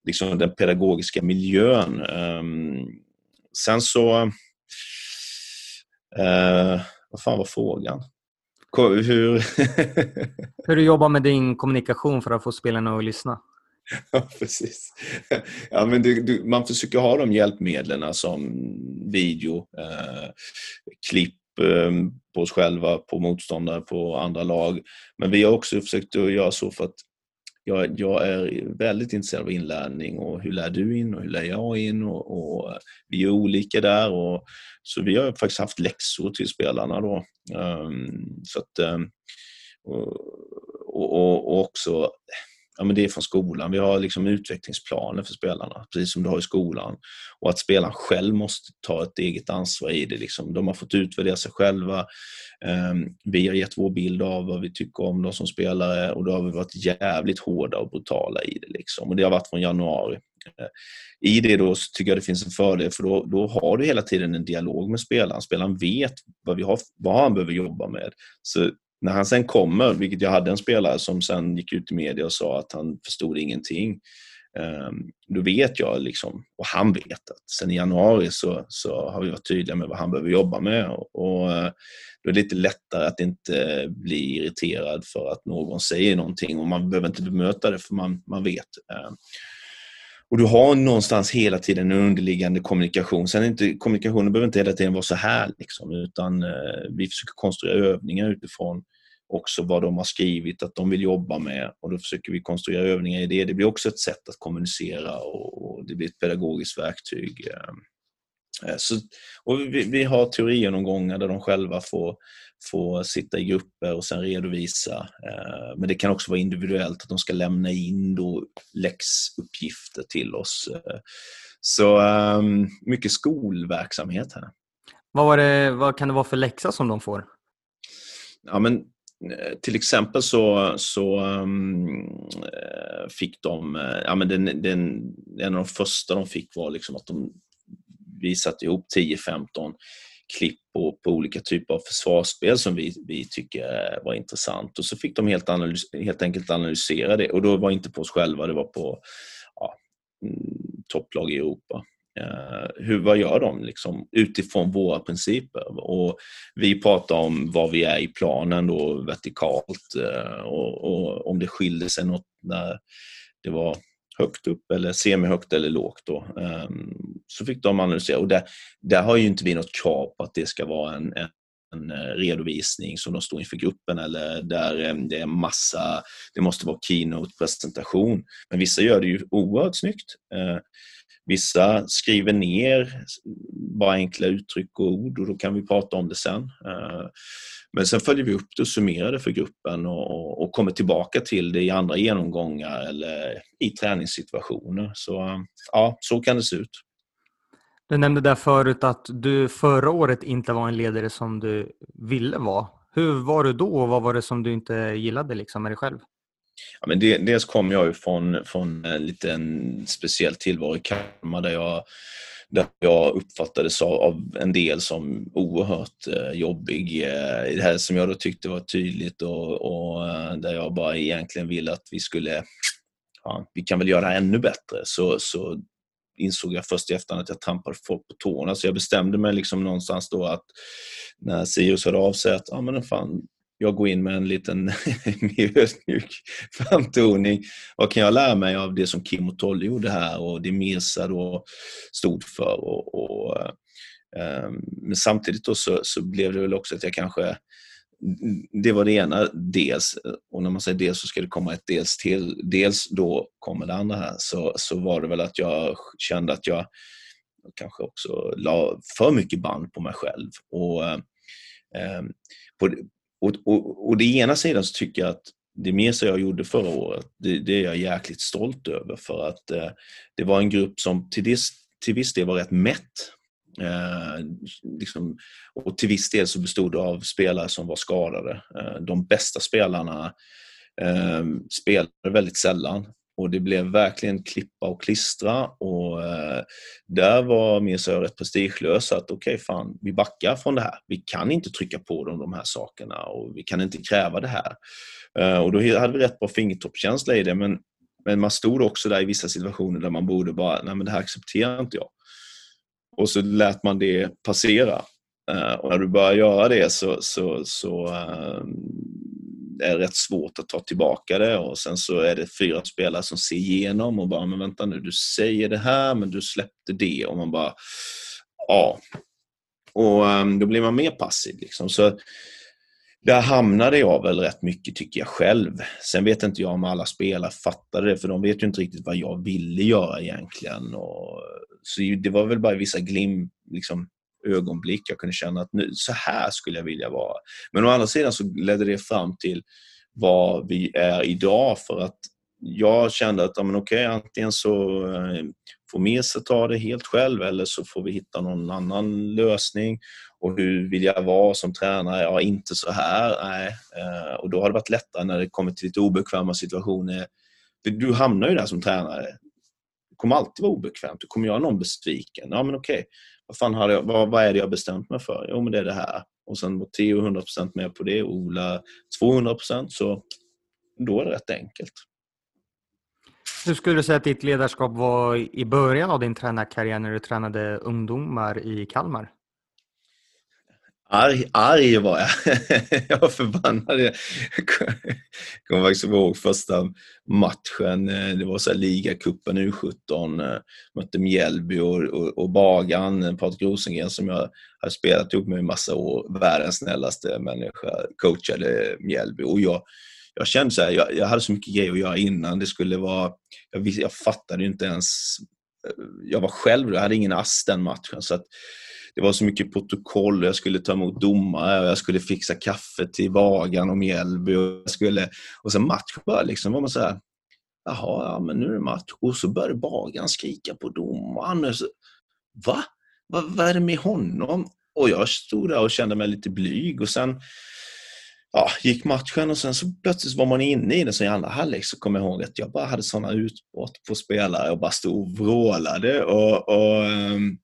B: liksom, den pedagogiska miljön. Um, sen så... Uh, vad fan var frågan? Hur...
A: Hur du jobbar med din kommunikation för att få spelarna att lyssna?
B: Ja, precis. Ja, men du, du, man försöker ha de hjälpmedlen som video, eh, klipp eh, Ehm, på oss själva, på motståndare, på andra lag. Men vi har också försökt att göra så för att jag, jag, är väldigt intresserad av inlärning och hur lär du in och hur lär jag in? Och, och vi är olika där. Och, så vi har faktiskt haft läxor till spelarna. Då. Um, så att, um, och, och, och, också ja, men det är från skolan. Vi har liksom utvecklingsplaner för spelarna, precis som du har i skolan. Och att spelaren själv måste ta ett eget ansvar i det. Liksom. De har fått utvärdera sig själva. Ehm, vi har gett vår bild av vad vi tycker om dem som spelare och då har vi varit jävligt hårda och brutala i det. Liksom. Och det har varit från januari. Eh, I det då tycker jag det finns en fördel för då, då har du hela tiden en dialog med spelaren. Spelaren vet vad, vi har, vad han behöver jobba med. Så när han sen kommer, vilket jag hade en spelare som sen gick ut i media och sa att han förstod ingenting. Ehm, då vet jag, liksom, och han vet att sen i januari så, så har vi varit tydliga med vad han behöver jobba med. Och, och då är det lite lättare att inte bli irriterad för att någon säger någonting och man behöver inte bemöta det för man, man vet. Ehm. Och du har någonstans hela tiden en underliggande kommunikation. Sen inte, kommunikationen behöver inte hela tiden vara så här, liksom, utan eh, vi försöker konstruera övningar utifrån också vad de har skrivit att de vill jobba med och då försöker vi konstruera övningar i det. Det blir också ett sätt att kommunicera och, det blir ett pedagogiskt verktyg. Eh. eh, så, och vi, vi har teorigenomgångar där de själva får, får sitta i grupper och sen redovisa. Eh, men det kan också vara individuellt att de ska lämna in då läxuppgifter till oss. Eh, så ehm, mycket skolverksamhet här.
A: Vad, det, vad kan det vara för läxa som de får?
B: Ja, men till exempel så, så um, fick de, ja, men den, den, en av de första de fick var liksom att de, vi satte ihop 10-15 klipp på, på, olika typer av försvarsspel som vi, vi tycker var intressant. Och så fick de helt, analys, helt enkelt analysera det. Och då var det inte på oss själva, det var på ja, mm, topplag i Europa. Uh, hur, vad gör de liksom, utifrån våra principer? Och vi pratar om vad vi är i planen då, vertikalt uh, och, och, om det skilde sig något när det var högt upp eller semihögt eller lågt. Då. Ehm, så fick de analysera och där, där har ju inte vi något krav på att det ska vara en, en en eh, redovisning som de står inför gruppen eller där eh, det är massa, det måste vara keynote-presentation. Men vissa gör det ju oerhört snyggt. Eh, Vissa skriver ner bara enkla uttryck och ord och då kan vi prata om det sen. Eh, men sen följer vi upp det och summerar det för gruppen och, och kommer tillbaka till det i andra genomgångar eller i träningssituationer. Så eh, ja, så kan det se ut.
A: Du nämnde där förut att du förra året inte var en ledare som du ville vara. Hur var du då och vad var det som du inte gillade liksom med dig själv?
B: Ja, men det, dels kom jag ju från, från en liten speciell tillvaro i Kalmar där jag, där jag uppfattades av, av en del som oerhört eh, jobbig. Eh, det här som jag då tyckte var tydligt och, och eh, där jag bara egentligen ville att vi skulle, ja, vi kan väl göra ännu bättre. Så, så insåg jag först i efterhand att jag trampade folk på tårna. Så jag bestämde mig liksom någonstans då att när Sirius hörde av sig att ah, men fan, jag går in med en liten mer ödmjuk framtoning. Vad kan jag lära mig av det som Kim och Tolle gjorde här och det Mirza då stod för? Och, och um, men samtidigt då så, så, blev det väl också att jag kanske det var det ena dels och när man säger dels så ska det komma ett dels till. Dels då kommer det andra här så, så var det väl att jag kände att jag kanske också la för mycket band på mig själv. Och eh, på, och, och, och det ena sidan så tycker jag att det Mesa jag gjorde förra året, det, det, är jag jäkligt stolt över för att eh, det var en grupp som till, dess, till viss del var rätt mätt. Eh, liksom, och till viss del så bestod det av spelare som var skadade. Eh, de bästa spelarna eh, spelade väldigt sällan och det blev verkligen klippa och klistra och eh, där var Mirza rätt prestigelös att okej, okay, fan, vi backar från det här. Vi kan inte trycka på dem de här sakerna och vi kan inte kräva det här. Eh, och då hade vi rätt bra fingertoppskänsla i det, men, men man stod också där i vissa situationer där man borde bara, nej men det här accepterar inte jag. Och så lät man det passera. Eh, och när du börjar göra det så, så, så eh, är rätt svårt att ta tillbaka det och sen så är det fyra spelare som ser igenom och bara, men vänta nu, du säger det här men du släppte det och man bara, ja. Och ehm, då blir man mer passiv liksom. Så där hamnade jag väl rätt mycket tycker jag själv. Sen vet inte jag om alla spelare fattade det för de vet ju inte riktigt vad jag ville göra egentligen. Och, så det var väl bara vissa glim, liksom, ögonblick. Jag kunde känna att nu, så här skulle jag vilja vara. Men å andra sidan så ledde det fram till vad vi är idag för att jag kände att ja, men okej, antingen så eh, får Mese ta det helt själv eller så får vi hitta någon annan lösning. Och hur vill jag vara som tränare? Ja, inte så här. Nej. Eh, och då har det varit lättare när det kommer till lite obekväma situationer. Du hamnar ju där som tränare. Det kommer alltid vara obekvämt. Du kommer göra någon besviken. Ja, men okej vad, fan har jag, vad, vad är det jag bestämt mig för? Jo, men det är det här. Och sen var Theo 100% med på det och Ola 200% så då är det rätt enkelt.
A: Hur skulle du säga att ditt ledarskap var i början av din tränarkarriär när du tränade ungdomar i Kalmar?
B: Arg, arg var jag. jag var förbannad. Jag kommer faktiskt ihåg första matchen. Det var så här ligacupen U17. Mötte Mjällby och, och, och Bagan, Patrik Rosengren som jag har spelat ihop med i massa år. Världens snällaste människa. Coachade Mjällby. Och jag, jag kände så här, jag, jag, hade så mycket grejer att göra innan. Det skulle vara... Jag, jag fattade inte ens... Jag var själv, jag hade ingen ass den matchen. Så att, det var så mycket protokoll, jag skulle ta emot domare, jag skulle fixa kaffe till Vagan och Mjällby. Och, jag skulle, och sen match bara liksom, var man så här, jaha, ja, men nu är det match. Och så började Bagan skrika på domaren. Så, Va? Va? Vad är det med honom? Och jag stod där och kände mig lite blyg och sen ja, gick matchen och sen så plötsligt var man inne i den. Så i andra halvlek så kom jag ihåg att jag bara hade sådana utbrott på spelare och bara stod och vrålade. Och, och ehm,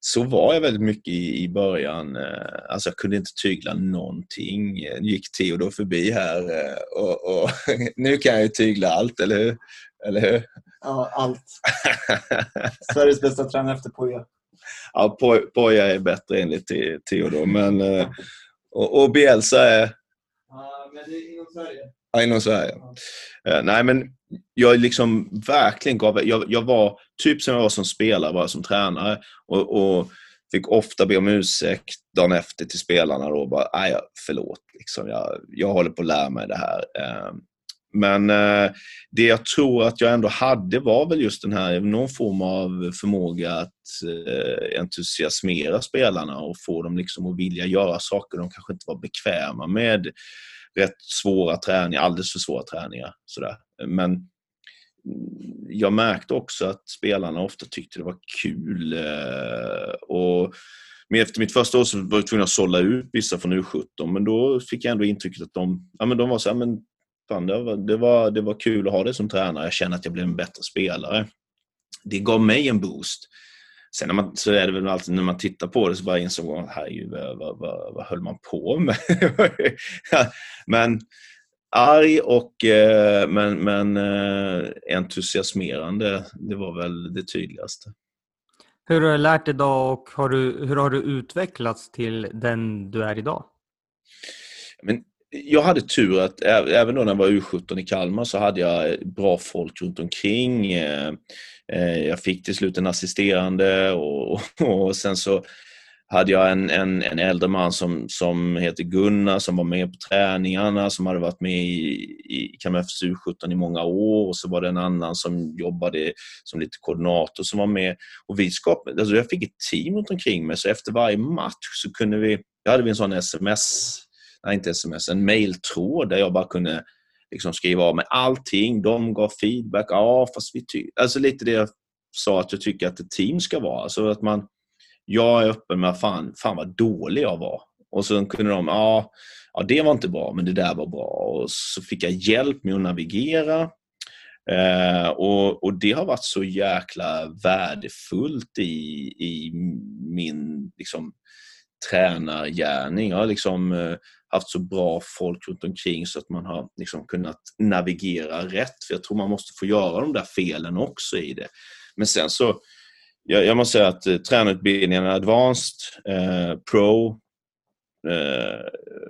B: så var jag väldigt mycket i, i början. Eh, alltså jag kunde inte tygla någonting. Nu gick Theodor förbi här eh, och, och nu kan jag ju tygla allt, eller hur? Eller hur?
C: Ja, allt. Sveriges bästa tränare efter Poja.
B: Ja, Poja är bättre enligt Theodor, men eh, och, och Bielsa är...
C: Ja, men det är inom Sverige.
B: Inom Sverige. Ja. Nej, men jag liksom verkligen gav... Jag, jag var typ som jag var som spelare, bara som tränare. Och, och fick ofta be om ursäkt dagen efter till spelarna. Då, bara, Nej, förlåt, liksom, jag, jag håller på att lära mig det här. Ehm, men eh, det jag tror att jag ändå hade var väl just den här, någon form av förmåga att eh, entusiasmera spelarna och få dem liksom att vilja göra saker de kanske inte var bekväma med. Rätt svåra träningar, alldeles för svåra träningar. Sådär. Men jag märkte också att spelarna ofta tyckte det var kul. Eh, och efter mitt första år så var jag tvungen att sålla ut vissa från U17, men då fick jag ändå intrycket att de, ja, men de var så här, men fan, det, var, det, var, det var kul att ha det som tränare. Jag känner att jag blev en bättre spelare. Det gav mig en boost. Sen när man, så är det väl alltid när man tittar på det så bara insåg man, herregud, vad, vad, vad, vad höll man på med? men arg och eh, men, men eh, entusiasmerande. Det var väl det tydligaste.
A: Hur har du lärt dig idag och har du, hur har du utvecklats till den du är idag?
B: Men jag hade tur att även då när jag var U17 i Kalmar så hade jag bra folk runt omkring. Eh, jag fick till slut en assisterande och, och sen så hade jag en, en, en äldre man som, som heter Gunnar som var med på träningarna, som hade varit med i, i KMFs U17 i många år och så var det en annan som jobbade som lite koordinator som var med. Och vi skapade, alltså jag fick ett team runt omkring mig så efter varje match så kunde vi, jag hade vi en sån sms, nej inte sms, en mailtråd där jag bara kunde liksom skriva av mig allting. De gav feedback, ja fast vi tycker, alltså lite det jag sa att jag tycker att ett team ska vara. Alltså att man jag är öppen med fan, fan vad dålig jag var. Och sen kunde de, ja, ja det var inte bra, men det där var bra. Och så fick jag hjälp med att navigera. Eh, och, och, det har varit så jäkla värdefullt i, i min liksom, tränargärning. Jag har liksom, eh, haft så bra folk runt omkring så att man har liksom, kunnat navigera rätt. För Jag tror man måste få göra de där felen också i det. Men sen så jag, jag måste säga att eh, tränarutbildningen Advanced, eh, Pro, eh,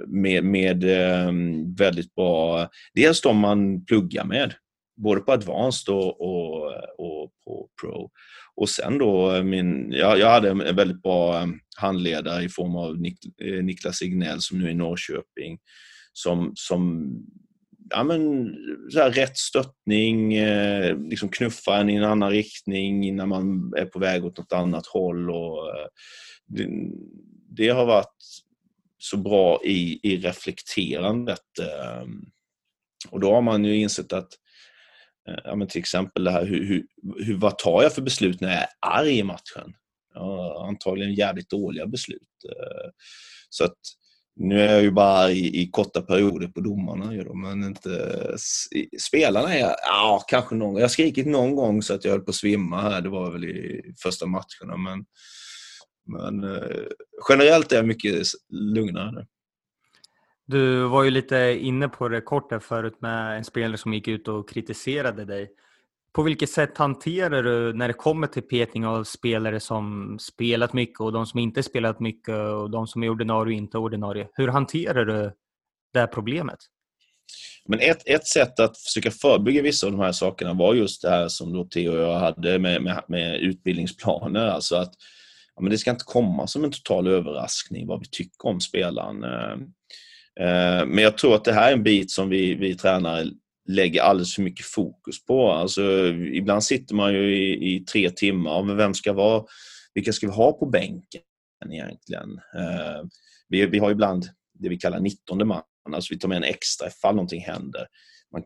B: med, med eh, väldigt bra... Dels de man pluggar med, både på Advanced och, och, och på Pro. Och sen då, eh, min, jag, jag hade en väldigt bra eh, handledare i form av Nik, eh, Niklas Ignell som nu är i Norrköping, som, som ja, men, så här, rätt stöttning, eh, liksom knuffa en i en annan riktning när man är på väg åt något annat håll. Och, eh, det, det, har varit så bra i, i reflekterandet. Eh, och då har man ju insett att Eh, ja, men till exempel det här, hur, hur, hur, vad tar jag för beslut när jag är arg i matchen? Ja, antagligen jävligt dåliga beslut. Eh, så att nu är jag ju bara i, i korta perioder på domarna, ju då, men inte... Spelarna är ja, kanske någon Jag har skrikit någon gång så att jag höll på att svimma här. Det var väl i första matcherna, men, men eh, generellt är jag mycket lugnare.
A: Du var ju lite inne på det kort där förut med en spelare som gick ut och kritiserade dig. På vilket sätt hanterar du när det kommer till petning av spelare som spelat mycket och de som inte spelat mycket och de som är ordinarie och inte ordinarie? Hur hanterar du det här problemet?
B: Men ett, ett sätt att försöka förebygga vissa av de här sakerna var just det här som då Theo och jag hade med, med, med utbildningsplaner. Alltså att ja, men det ska inte komma som en total överraskning vad vi tycker om spelaren. Eh, men jag tror att det här är en bit som vi, vi tränare lägger alldeles för mycket fokus på. Alltså, ibland sitter man ju i, i tre timmar, men vem ska vara, vilka ska vi ha på bänken egentligen? Eh, vi, vi har ibland det vi kallar 19 man, alltså vi tar med en extra ifall någonting händer. Man,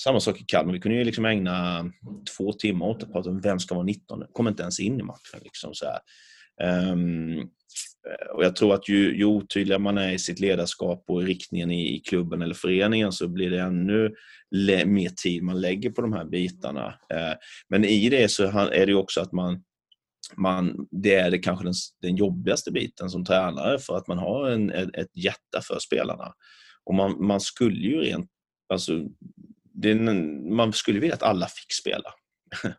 B: samma sak i Kalmar, vi kunde ju liksom ägna två timmar åt att prata om vem ska vara 19, kommer inte ens in i matchen. Liksom, så här. Um, Eh, och jag tror att ju, ju otydligare man är i sitt ledarskap och i riktningen i, i klubben eller föreningen så blir det ännu mer tid man lägger på de här bitarna. Eh, men i det så är det också att man, man det är det kanske den, den jobbigaste biten som tränare för att man har en, ett, ett hjärta för spelarna. Och man, man skulle ju rent, alltså, det, man skulle vilja att alla fick spela.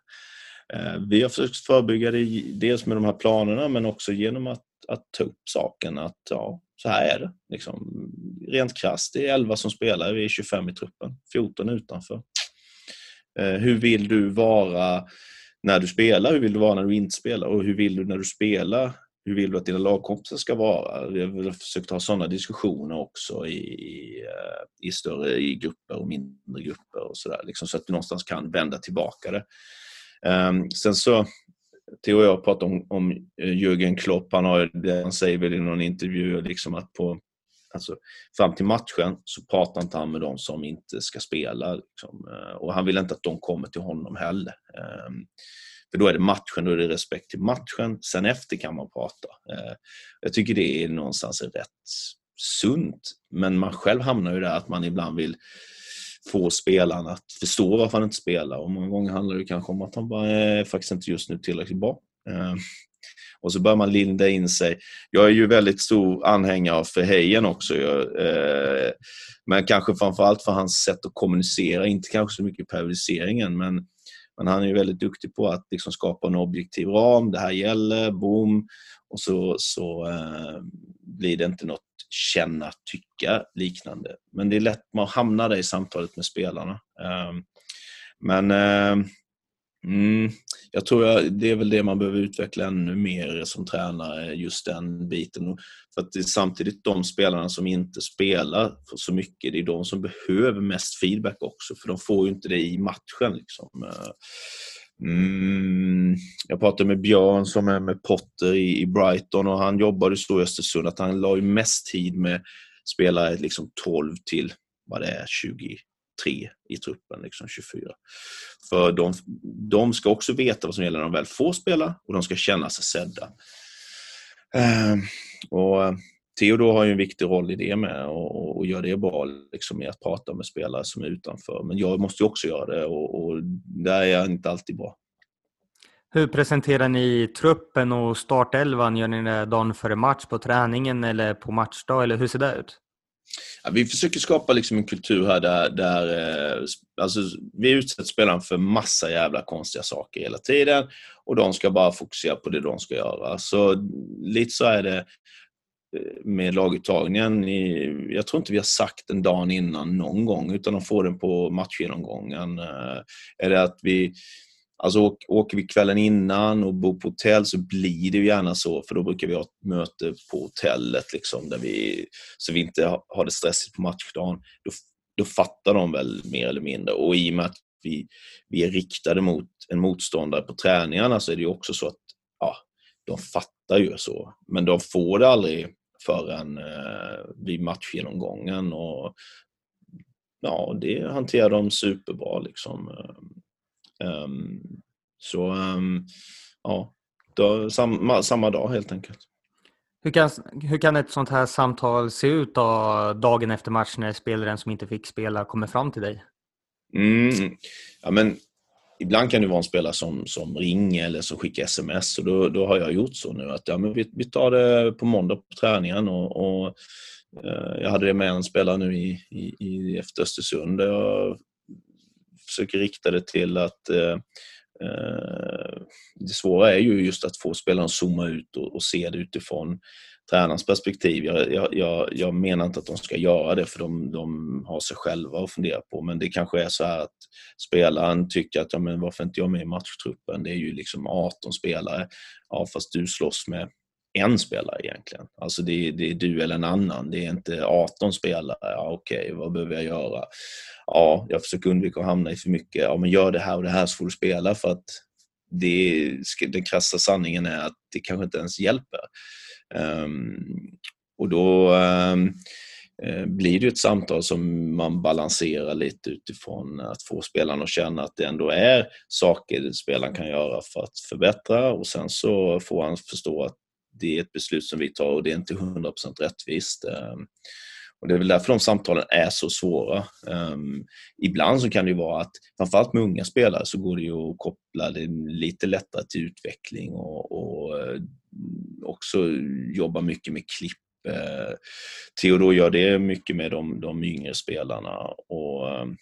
B: Eh, vi har försökt förebygga det dels med de här planerna men också genom att, att ta upp saken att ja, så här är det. Liksom, rent krasst, det är 11 som spelar, vi är 25 i truppen, 14 utanför. Eh, hur vill du vara när du spelar? Hur vill du vara när du inte spelar? Och hur vill du när du spelar? Hur vill du att dina lagkompisar ska vara? Vi har försökt ha sådana diskussioner också i, eh, i större i grupper och mindre grupper och sådär. Liksom, så att du någonstans kan vända tillbaka det. Um, sen så, Theo och jag pratade om, om eh, Jürgen Klopp, han, har, han säger väl i någon intervju liksom att på, alltså, fram till matchen så pratar inte han med de som inte ska spela. Liksom, eh, och han vill inte att de kommer till honom heller. Um, för då är det matchen, då är det respekt till matchen. Sen efter kan man prata. Uh, jag tycker det är någonstans rätt sunt. Men man själv hamnar ju där att man ibland vill få spelaren att förstå varför han inte spelar. Och många gånger handlar det kanske om att han bara är faktiskt inte just nu tillräckligt bra. Eh, och så börjar man linda in sig. Jag är ju väldigt stor anhängare av Verheyen också. Eh, men kanske framförallt för hans sätt att kommunicera, inte kanske så mycket periodiseringen men, men han är ju väldigt duktig på att liksom skapa en objektiv ram. Det här gäller, boom. Och så, så eh, blir det inte något känna, tycka liknande. Men det är lätt man hamnar där i samtalet med spelarna. Eh, men eh, mm, jag tror jag, det är väl det man behöver utveckla ännu mer som tränare, just den biten. För att det är samtidigt de spelarna som inte spelar så mycket, det är de som behöver mest feedback också, för de får ju inte det i matchen. Liksom. Mm, jag pratade med Björn som är med Potter i, i Brighton och han jobbade så i Östersund att han la ju mest tid med spelare liksom 12 till vad det är, 20 tre i truppen, liksom 24. För de, de ska också veta vad som gäller när de väl får spela och de ska känna sig sedda. Uh, och eh, Theodor har ju en viktig roll i det med och, och gör det bra liksom, i att prata med spelare som är utanför. Men jag måste ju också göra det och, och där är jag inte alltid bra.
A: Hur presenterar ni truppen och startelvan? Gör ni det dagen före match på träningen eller på matchdag eller hur ser det ut?
B: Ja, vi försöker skapa liksom en kultur här där, där eh, alltså, vi utsätter spelarna för massa jävla konstiga saker hela tiden och de ska bara fokusera på det de ska göra. Så lite så är det eh, med laguttagningen. Jag tror inte vi har sagt den dagen innan någon gång, utan de får den på matchgenomgången. Eh, är det att vi Alltså åker vi kvällen innan och bor på hotell så blir det ju gärna så, för då brukar vi ha ett möte på hotellet liksom, där vi, så vi inte har det stressigt på matchdagen. Då, då fattar de väl mer eller mindre. Och i och med att vi, vi är riktade mot en motståndare på träningarna så är det ju också så att ja, de fattar ju så. Men de får det aldrig förrän eh, vid matchgenomgången. Och, ja, det hanterar de superbra. Liksom. Um, så um, ja, då, samma, samma dag helt enkelt.
A: Hur kan, hur kan ett sånt här samtal se ut då, dagen efter match när spelaren som inte fick spela kommer fram till dig?
B: Mm. Ja, men ibland kan det vara en spelare som, som ringer eller som skickar sms och då, då har jag gjort så nu att ja, men vi, vi tar det på måndag på träningen och, och eh, jag hade det med en spelare nu i, i, i efter Östersund. Jag försöker rikta det till att eh, eh, det svåra är ju just att få spelarna att zooma ut och, och se det utifrån tränarens perspektiv. Jag, jag, jag, jag, menar inte att de ska göra det för de, de har sig själva att fundera på men det kanske är så här att spelaren tycker att ja, men varför inte jag med i matchtruppen? Det är ju liksom 18 spelare. Ja, fast du slåss med en spelare egentligen. Alltså det är, det är, du eller en annan. Det är inte 18 spelare. Ja, Okej, okay, vad behöver jag göra? Ja, jag försöker undvika att hamna i för mycket. Ja, men gör det här och det här så får du spela för att det, den krassa sanningen är att det kanske inte ens hjälper. Um, och då um, blir det ett samtal som man balanserar lite utifrån att få spelarna att känna att det ändå är saker spelaren kan göra för att förbättra och sen så får han förstå att det är ett beslut som vi tar och det är inte 100% rättvist. Um, och Det är väl därför de samtalen är så svåra. Um, ibland så kan det ju vara att, framförallt med unga spelare, så går det ju att koppla det lite lättare till utveckling och, och eh, också jobba mycket med klipp. Eh, uh, Theodor gör det mycket med de, de yngre spelarna och ehm,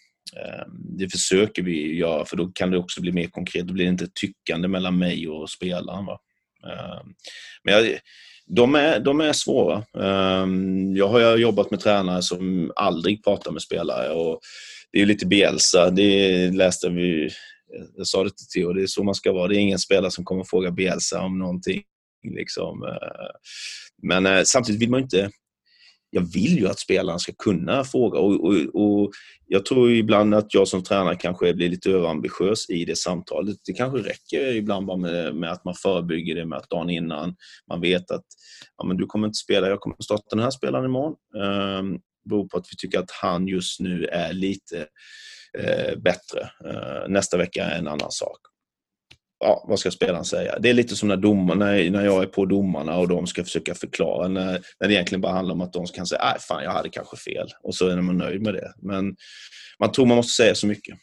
B: det försöker vi göra för då kan det också bli mer konkret. Då blir det inte tyckande mellan mig och spelaren. Va? Ehm, men jag, de är, de är svåra. Ehm, jag har jobbat med tränare som aldrig pratar med spelare. Och det är lite Bielsa, det läste vi, jag sa det till Theo, det är så man ska vara. Det är ingen spelare som kommer fråga Bielsa om någonting. Liksom. Ehm, men eh, samtidigt vill man inte jag vill ju att spelaren ska kunna fråga och, och, och, jag tror ibland att jag som tränare kanske blir lite överambitiös i det samtalet. Det kanske räcker ibland bara med, med att man förebygger det med att dagen innan man vet att ja, men du kommer inte spela, jag kommer starta den här spelaren imorgon. Um, beror på att vi tycker att han just nu är lite eh, bättre. Uh, nästa vecka är en annan sak ja, vad ska spelaren säga? Det är lite som när, domarna, när jag är på domarna och de ska försöka förklara när, när det egentligen bara handlar om att de kan säga att fan jag hade kanske fel och så är man nöjd med det. Men man tror man måste säga så mycket.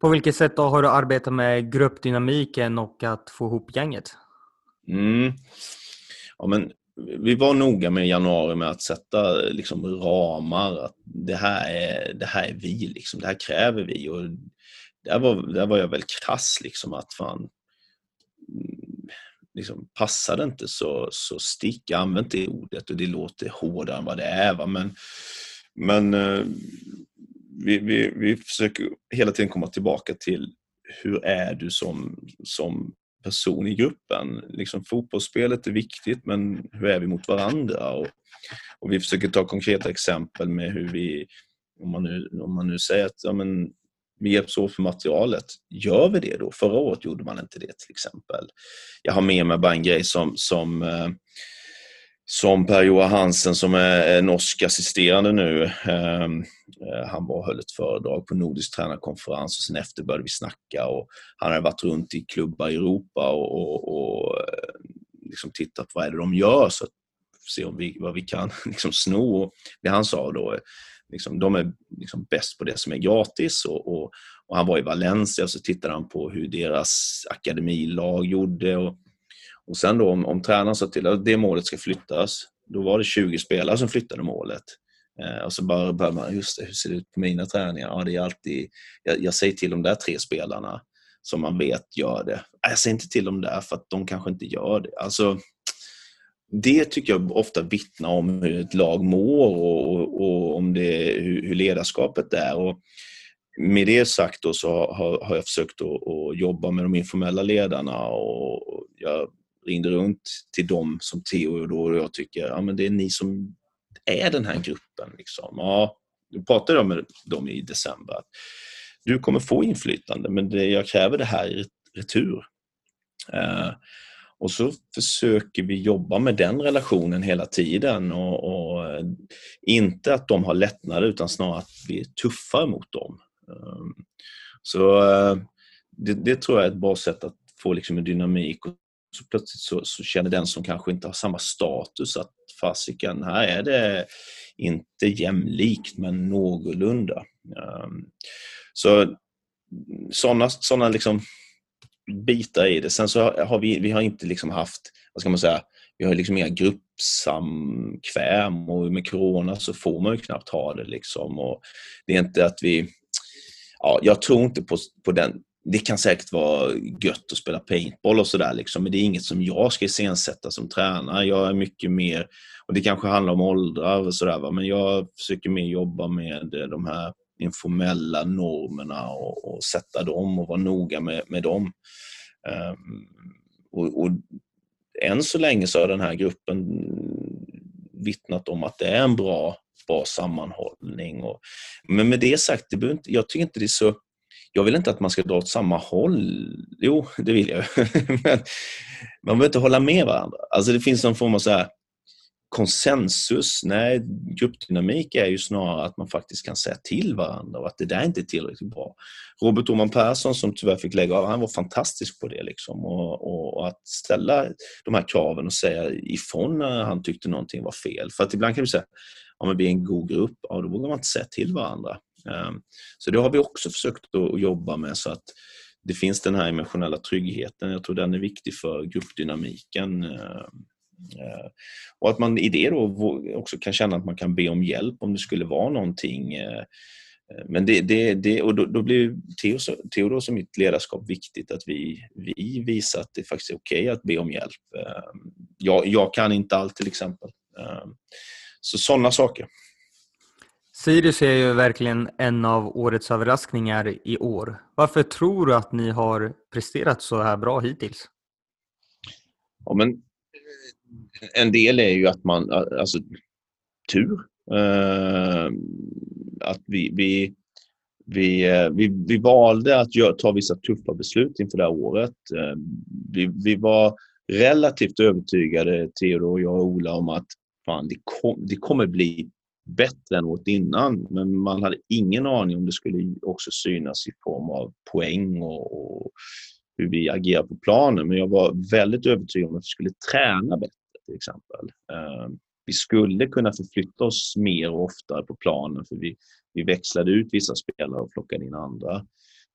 A: På vilket sätt har du arbetat med gruppdynamiken och att få ihop gänget?
B: Mm. Ja, men vi var noga med i januari med att sätta liksom, ramar. Att det, här är, det här är vi, liksom. det här kräver vi. Och där var, där var jag väl krass liksom att fan mm, liksom, passar det inte så, så stick. Använd det ordet och det låter hårdare än vad det är. Va? Men, men eh, vi, vi, vi försöker hela tiden komma tillbaka till hur är du som, som person i gruppen? Liksom, fotbollsspelet är viktigt, men hur är vi mot varandra? Och, och vi försöker ta konkreta exempel med hur vi, om man nu, om man nu säger att ja, men, vi hjälps åt för materialet. Gör vi det då? Förra året gjorde man inte det till exempel. Jag har med mig bara en grej som, som, eh, som Per-Johan Hansen som är norsk assisterande nu. Eh, eh, han var och höll ett föredrag på Nordisk tränarkonferens och sen efter började vi snacka. Och han hade varit runt i klubbar i Europa och, och, och liksom tittat på vad är det de gör så att se om vi, vad vi kan liksom sno. Det han sa då liksom, de är liksom bäst på det som är gratis. Och, och, och, han var i Valencia och så tittade han på hur deras akademilag gjorde. Och, och sen då om, om tränaren sa till att det målet ska flyttas, då var det 20 spelare som flyttade målet. Eh, och så bara började man, just det, hur ser det ut på mina träningar? Ja, det är alltid, jag, jag säger till de där tre spelarna som man vet gör det. Jag säger inte till dem där för att de kanske inte gör det. Alltså, det tycker jag ofta vittnar om hur ett lag mår och, och, och om det, hur, hur, ledarskapet är. Och med det sagt då så har, har jag försökt att, att, jobba med de informella ledarna och jag ringde runt till dem som Theo och jag tycker ja, men det är ni som är den här gruppen. Liksom. Ja, jag pratade jag med dem i december. Du kommer få inflytande men det, jag kräver det här i retur. Eh, och så försöker vi jobba med den relationen hela tiden och, och eh, inte att de har lättnader utan snarare att vi är tuffare mot dem. Ehm, så eh, det, det, tror jag är ett bra sätt att få liksom en dynamik och så plötsligt så, så känner den som kanske inte har samma status att fasiken, här är det inte jämlikt men någorlunda. Ehm, så sådana såna liksom bitar i det. Sen så har vi, vi har inte liksom haft, vad ska man säga, vi har liksom inga gruppsamkväm och med corona så får man ju knappt ha det liksom. Och det är inte att vi ja, jag tror inte på, på den. Det kan säkert vara gött att spela paintball och sådär, liksom, men det är inget som jag ska iscensätta som tränare. Jag är mycket mer, och det kanske handlar om åldrar och sådär, men jag försöker mer jobba med eh, de här informella normerna och, och sätta dem och vara noga med, med dem. Um, och, och än så länge så har den här gruppen vittnat om att det är en bra, bra sammanhållning. Och, men med det sagt, det inte, jag tycker inte det är så... Jag vill inte att man ska dra åt samma håll. Jo, det vill jag. men man behöver inte hålla med varandra. Alltså det finns någon form av så här, konsensus. Nej, gruppdynamik är ju snarare att man faktiskt kan säga till varandra och att det där inte är tillräckligt bra. Robert Oman Persson som tyvärr fick lägga av, han var fantastisk på det. Liksom. Och, och, och, att ställa de här kraven och säga ifrån när han tyckte någonting var fel. För att ibland kan vi säga, ja men vi är en god grupp, ja då vågar man inte säga till varandra. Ehm, så det har vi också försökt att jobba med så att det finns den här emotionella tryggheten. Jag tror den är viktig för gruppdynamiken. Ehm. Eh, och att man i det då också kan känna att man kan be om hjälp om det skulle vara någonting. Eh, eh, men det, det, det, och då, då blir Theodos och mitt ledarskap viktigt att vi, vi visar att det faktiskt är okej okay att be om hjälp. Jag, jag kan inte allt till exempel. Så sådana saker.
A: Sirius är ju verkligen en av årets överraskningar i år. Varför tror du att ni har presterat så här bra hittills?
B: Ja, men en del är ju att man, alltså tur. Uh, att vi, vi, vi, eh, vi, vi valde att gör, ta vissa tuffa beslut inför det här året. Uh, vi, vi var relativt övertygade, Theodor, jag och Ola, om att fan, det, kom, det kommer bli bättre än året innan. Men man hade ingen aning om det skulle också synas i form av poäng och, och hur vi agerar på planen. Men jag var väldigt övertygad om att vi skulle träna bättre till exempel. Ehm, vi skulle kunna förflytta oss mer och oftare på planen för vi, vi växlade ut vissa spelare och plockade in andra.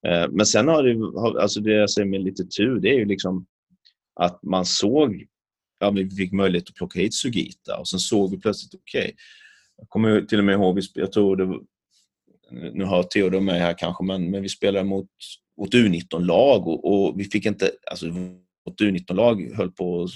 B: Ehm, men sen har det, alltså det jag säger med lite tur, det är ju liksom att man såg, ja, vi fick möjlighet att plocka hit Sugita och sen såg vi plötsligt, okej, okay, jag kommer till och med ihåg, jag tror det var, nu har Theodor med här kanske, men, men vi spelade mot, mot U19-lag och, och, vi fick inte, alltså mot U19-lag höll på att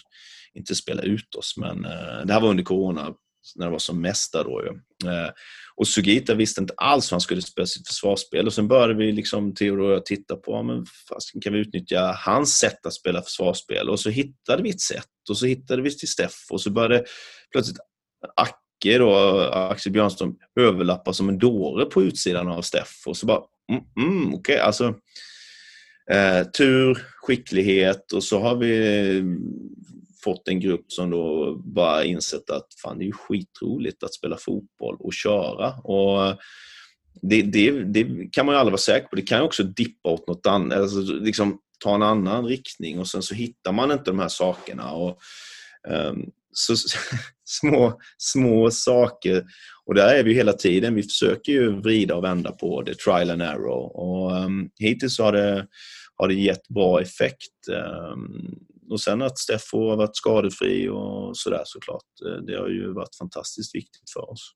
B: inte spela ut oss. Men eh, det här var under corona, när det var som mest där då. Eh, och Sugita visste inte alls hur han skulle spela sitt försvarsspel och sen började vi, liksom, Theodor och jag, titta på men fast kan vi utnyttja hans sätt att spela försvarsspel och så hittade vi ett sätt och så hittade vi till Steff och så började plötsligt Acke då, Axel Björnström, överlappa som en dåre på utsidan av Steff och så bara, mm, mm okej, okay. alltså eh, tur, skicklighet och så har vi fått en grupp som då bara insett att fan, det är ju skitroligt att spela fotboll och köra. Och det, det, det kan man ju aldrig vara säker på. Det kan ju också dippa åt något annat, alltså liksom ta en annan riktning och sen så hittar man inte de här sakerna. Och, um, så, små, små saker. Och där är vi hela tiden. Vi försöker ju vrida och vända på det, trial and error. Och um, hittills har det, har det gett bra effekt. Um, och sen att Steffo har varit skadefri och sådär såklart. Eh, det har ju varit fantastiskt viktigt för oss.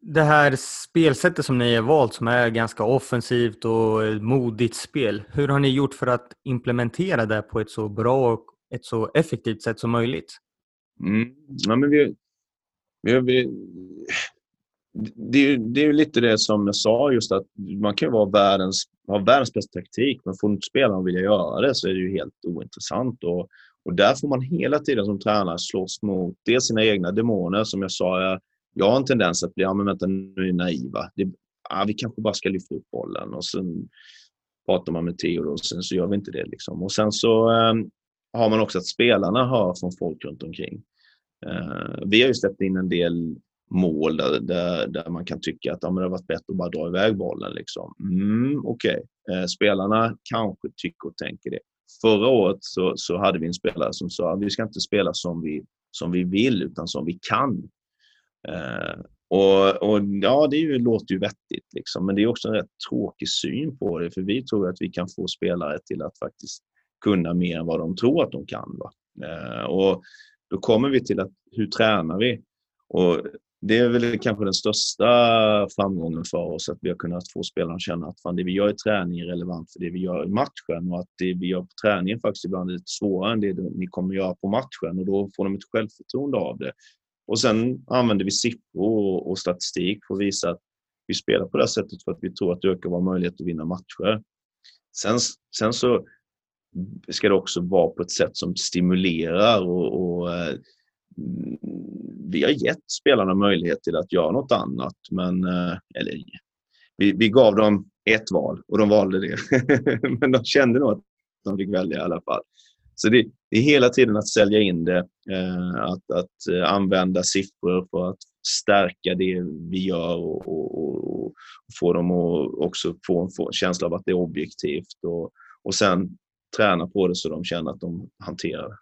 A: Det här spelsättet som ni har valt som är ganska offensivt och modigt spel. Hur har ni gjort för att implementera det på ett så bra och ett så effektivt sätt som möjligt?
B: Mm. Ja, men vi, vi, vi, det, det är ju lite det som jag sa, just att man kan vara världens, ha världens bästa taktik, men får inte spelarna vilja göra det så är det ju helt ointressant. Och, och där får man hela tiden som tränare slåss mot dels sina egna demoner. Som jag sa, jag, jag har en tendens att bli, ja men vänta nu är vi naiva. Det, ja, vi kanske bara ska lyfta upp bollen och sen pratar man med Theo och sen så gör vi inte det. Liksom. Och sen så eh, har man också att spelarna hör från folk runt omkring. Eh, vi har ju släppt in en del mål där, där, där, man kan tycka att ja, men det har varit bättre att bara dra iväg bollen. Liksom. Mm, Okej, okay. eh, spelarna kanske tycker och tänker det. Förra året så, så hade vi en spelare som sa att vi ska inte spela som vi, som vi vill utan som vi kan. Eh, och, och, ja, det ju, låter ju vettigt, liksom. men det är också en rätt tråkig syn på det, för vi tror att vi kan få spelare till att faktiskt kunna mer än vad de tror att de kan. Va? Eh, och då kommer vi till att hur tränar vi? Och det är väl kanske den största framgången för oss, att vi har kunnat få spelarna att känna att fan, det vi gör i träning är relevant för det vi gör i matchen och att det vi gör på träningen faktiskt ibland är lite svårare än det ni kommer göra på matchen och då får de ett självförtroende av det. Och sen använder vi siffror och statistik för att visa att vi spelar på det sättet för att vi tror att det ökar vår möjlighet att vinna matcher. Sen, sen så ska det också vara på ett sätt som stimulerar och, och eh, Mm, vi har gett spelarna möjlighet till att göra något annat. Men, eh, eller, vi, vi gav dem ett val och de valde det. men de kände nog att de fick välja i alla fall. Så det, det är hela tiden att sälja in det, eh, att, att eh, använda siffror för att stärka det vi gör och, och, och få dem att också få en, få en känsla av att det är objektivt och, och sen träna på det så de känner att de hanterar det.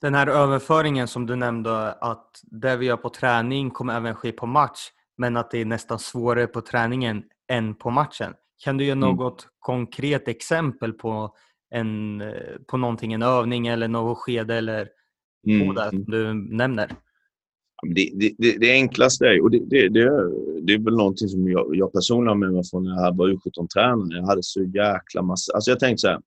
A: Den här överföringen som du nämnde att det vi gör på träning kommer även ske på match men att det är nästan svårare på träningen än på matchen. Kan du ge mm. något mm. konkret exempel på, en, på någonting, en övning eller något skede eller mm. båda som du nämner?
B: Det, det, det, enklaste är, och det, det, det, det är väl någonting som jag, jag personligen har med mig från när jag var U17-tränare. Jag hade så jäkla massa... Alltså jag tänkte så här,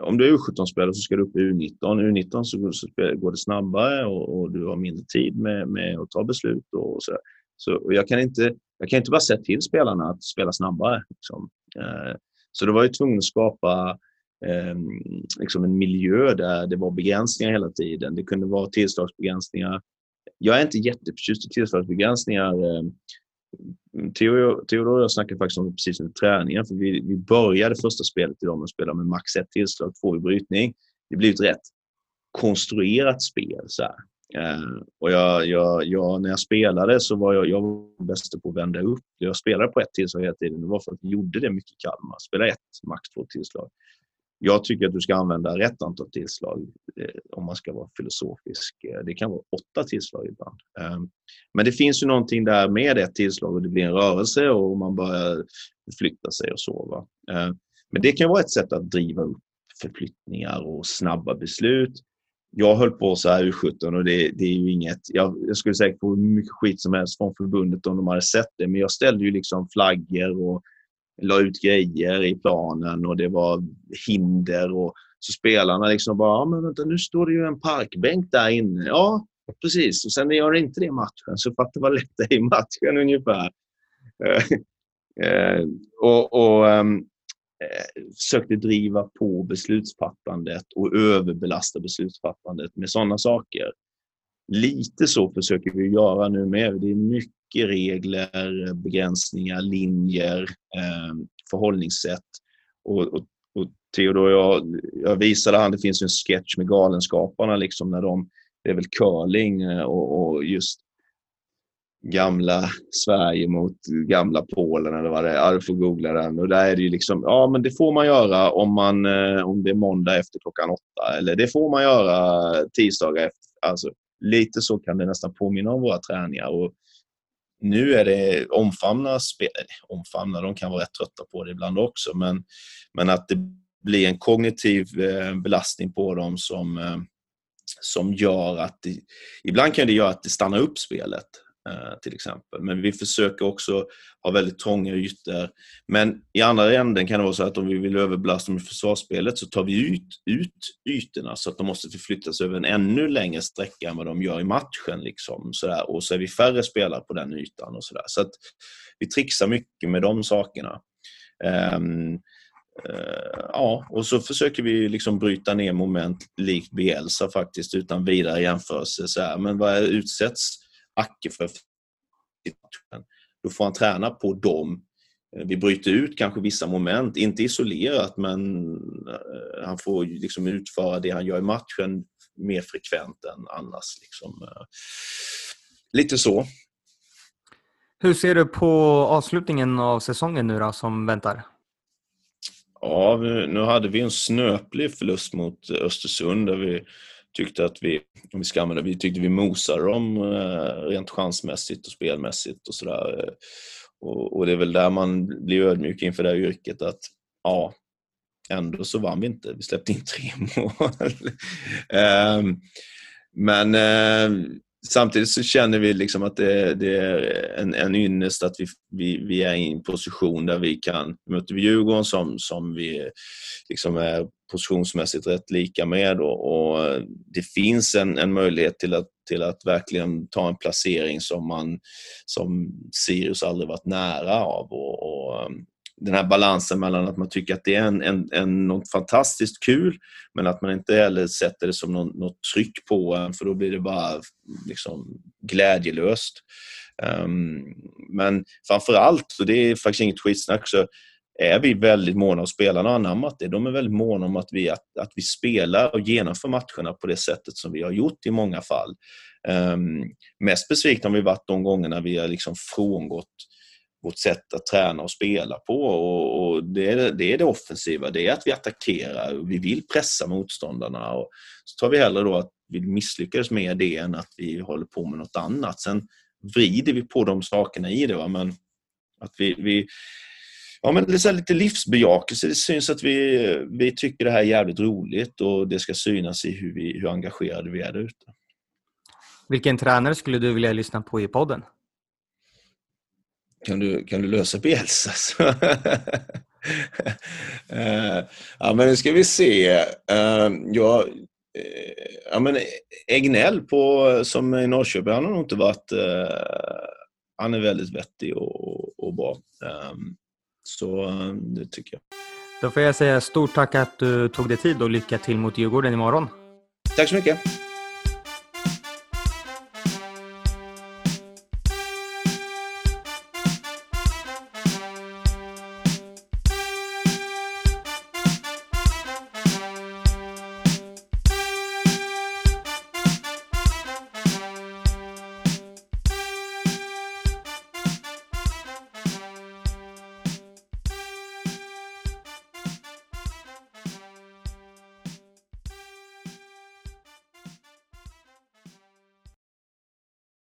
B: om du är U17-spelare så ska du upp i U19. U19 så, så går det snabbare och, och, du har mindre tid med, med att ta beslut. och så, så och jag, kan inte, jag kan inte bara säga till spelarna att spela snabbare. Liksom. Eh, så då var jag tvungen att skapa eh, liksom en miljö där det var begränsningar hela tiden. Det kunde vara tillslagsbegränsningar. Jag är inte jätteförtjust i tillslagsbegränsningar. Eh, Theodor och jag snackade faktiskt om det precis under träningen. För vi, vi började första spelet idag med att spela med max ett tillslag, två i brytning. Det blev ett rätt konstruerat spel. Så uh, och jag, jag, jag, när jag spelade så var jag, jag var bäst på att vända upp. Jag spelade på ett tillslag hela tiden. Det var för att vi gjorde det mycket i Kalmar. Spela ett, max två tillslag. Jag tycker att du ska använda rätt antal tillslag eh, om man ska vara filosofisk. Eh, det kan vara åtta tillslag ibland. Eh, men det finns ju någonting där med ett tillslag och det blir en rörelse och man börjar förflytta sig och så. Eh, men det kan vara ett sätt att driva upp förflyttningar och snabba beslut. Jag höll på så här U17 och det, det är ju inget... Jag, jag skulle säkert få hur mycket skit som helst från förbundet om de hade sett det, men jag ställde ju liksom flaggor och la ut grejer i planen och det var hinder. och Så spelarna liksom bara, ja, men vänta nu står det ju en parkbänk där inne. Ja, precis. Och sen gör det inte det i matchen, så fatta vad lätt det är i matchen ungefär. Eh, eh, och, och um, försökte driva på beslutsfattandet och överbelasta beslutsfattandet med sådana saker. Lite så försöker vi göra nu med. Det är mycket mycket regler, begränsningar, linjer, ehm, förhållningssätt. Och, och, och Theodor, jag, jag visade han, det finns en sketch med Galenskaparna, liksom, när de, det är väl curling eh, och, och just gamla Sverige mot gamla Polen eller vad det är. Ja, du får googla den. Och där är det ju liksom, ja men det får man göra om, man, eh, om det är måndag efter klockan åtta. Eller det får man göra tisdagar efter. Alltså, lite så kan det nästan påminna om våra träningar. Och nu är det omfamna spel, omfamna, de kan vara rätt trötta på det ibland också, men, men att det blir en kognitiv eh, belastning på dem som, eh, som gör att det, ibland kan det göra att det stannar upp spelet. Eh, till exempel. Men vi försöker också ha väldigt trånga ytor. Men i andra änden kan det vara så att om vi vill överbelasta med försvarsspelet så tar vi ut, ut ytorna så att de måste förflyttas över en ännu längre sträcka än vad de gör i matchen. Liksom, sådär. Och så är vi färre spelare på den ytan. och sådär. Så att vi trixar mycket med de sakerna. Um, Uh, ja, och så försöker vi liksom bryta ner moment likt Bielsa faktiskt utan vidare jämförelse. Så här, men vad utsätts Acke för då får han träna på dem. Eh, vi bryter ut kanske vissa moment, inte isolerat men eh, han får liksom utföra det han gör i matchen mer frekvent än annars. Liksom. Eh, lite så.
A: Hur ser du på avslutningen av säsongen nu då, som väntar?
B: Ja, nu hade vi en snöplig förlust mot Östersund där vi tyckte att vi, om vi ska använda, vi tyckte vi mosade dem eh, rent chansmässigt och spelmässigt och sådär. Och, och, det är väl där man blir ödmjuk inför det här yrket att ja, ändå så vann vi inte. Vi släppte in tre mål. um, men uh, samtidigt så känner vi liksom att det, det är en, en ynnest att vi, vi, vi, är i en position där vi kan möta Djurgården som, som vi liksom är positionsmässigt rätt lika med och, och det finns en, en möjlighet till att, till att verkligen ta en placering som, man, som Sirius aldrig varit nära av. Och, och den här balansen mellan att man tycker att det är en, en, en, något fantastiskt kul men att man inte heller sätter det som något, något tryck på en för då blir det bara liksom glädjelöst. Um, men framför allt, och det är faktiskt inget skitsnack, så är vi väldigt måna och spelarna har anammat det. De är väldigt måna om att vi, att, att vi spelar och genomför matcherna på det sättet som vi har gjort i många fall. Um, mest besvikna har vi varit de gångerna vi har liksom frångått vårt sätt att träna och spela på. Och, och det, är, det, är det offensiva, det är att vi attackerar. Vi vill pressa motståndarna. Och så tar vi hellre då att vi misslyckades med det än att vi håller på med något annat. Sen vrider vi på de sakerna i det. Va? Men att vi, vi Ja, men det är lite livsbejakelse. Det syns att vi, vi tycker det här är jävligt roligt och det ska synas i hur, vi, hur engagerade vi är där ute.
A: Vilken tränare skulle du vilja lyssna på i podden?
B: Kan du, kan du lösa Bielsa? uh, ja, men nu ska vi se. Uh, ja, uh, ja, men Egnell på, som är i Norrköping, han har nog inte varit... Uh, han är väldigt vettig och, och bra. Um, så det tycker jag.
A: Då får jag säga stort tack att du tog dig tid och lycka till mot Djurgården imorgon.
B: Tack så mycket.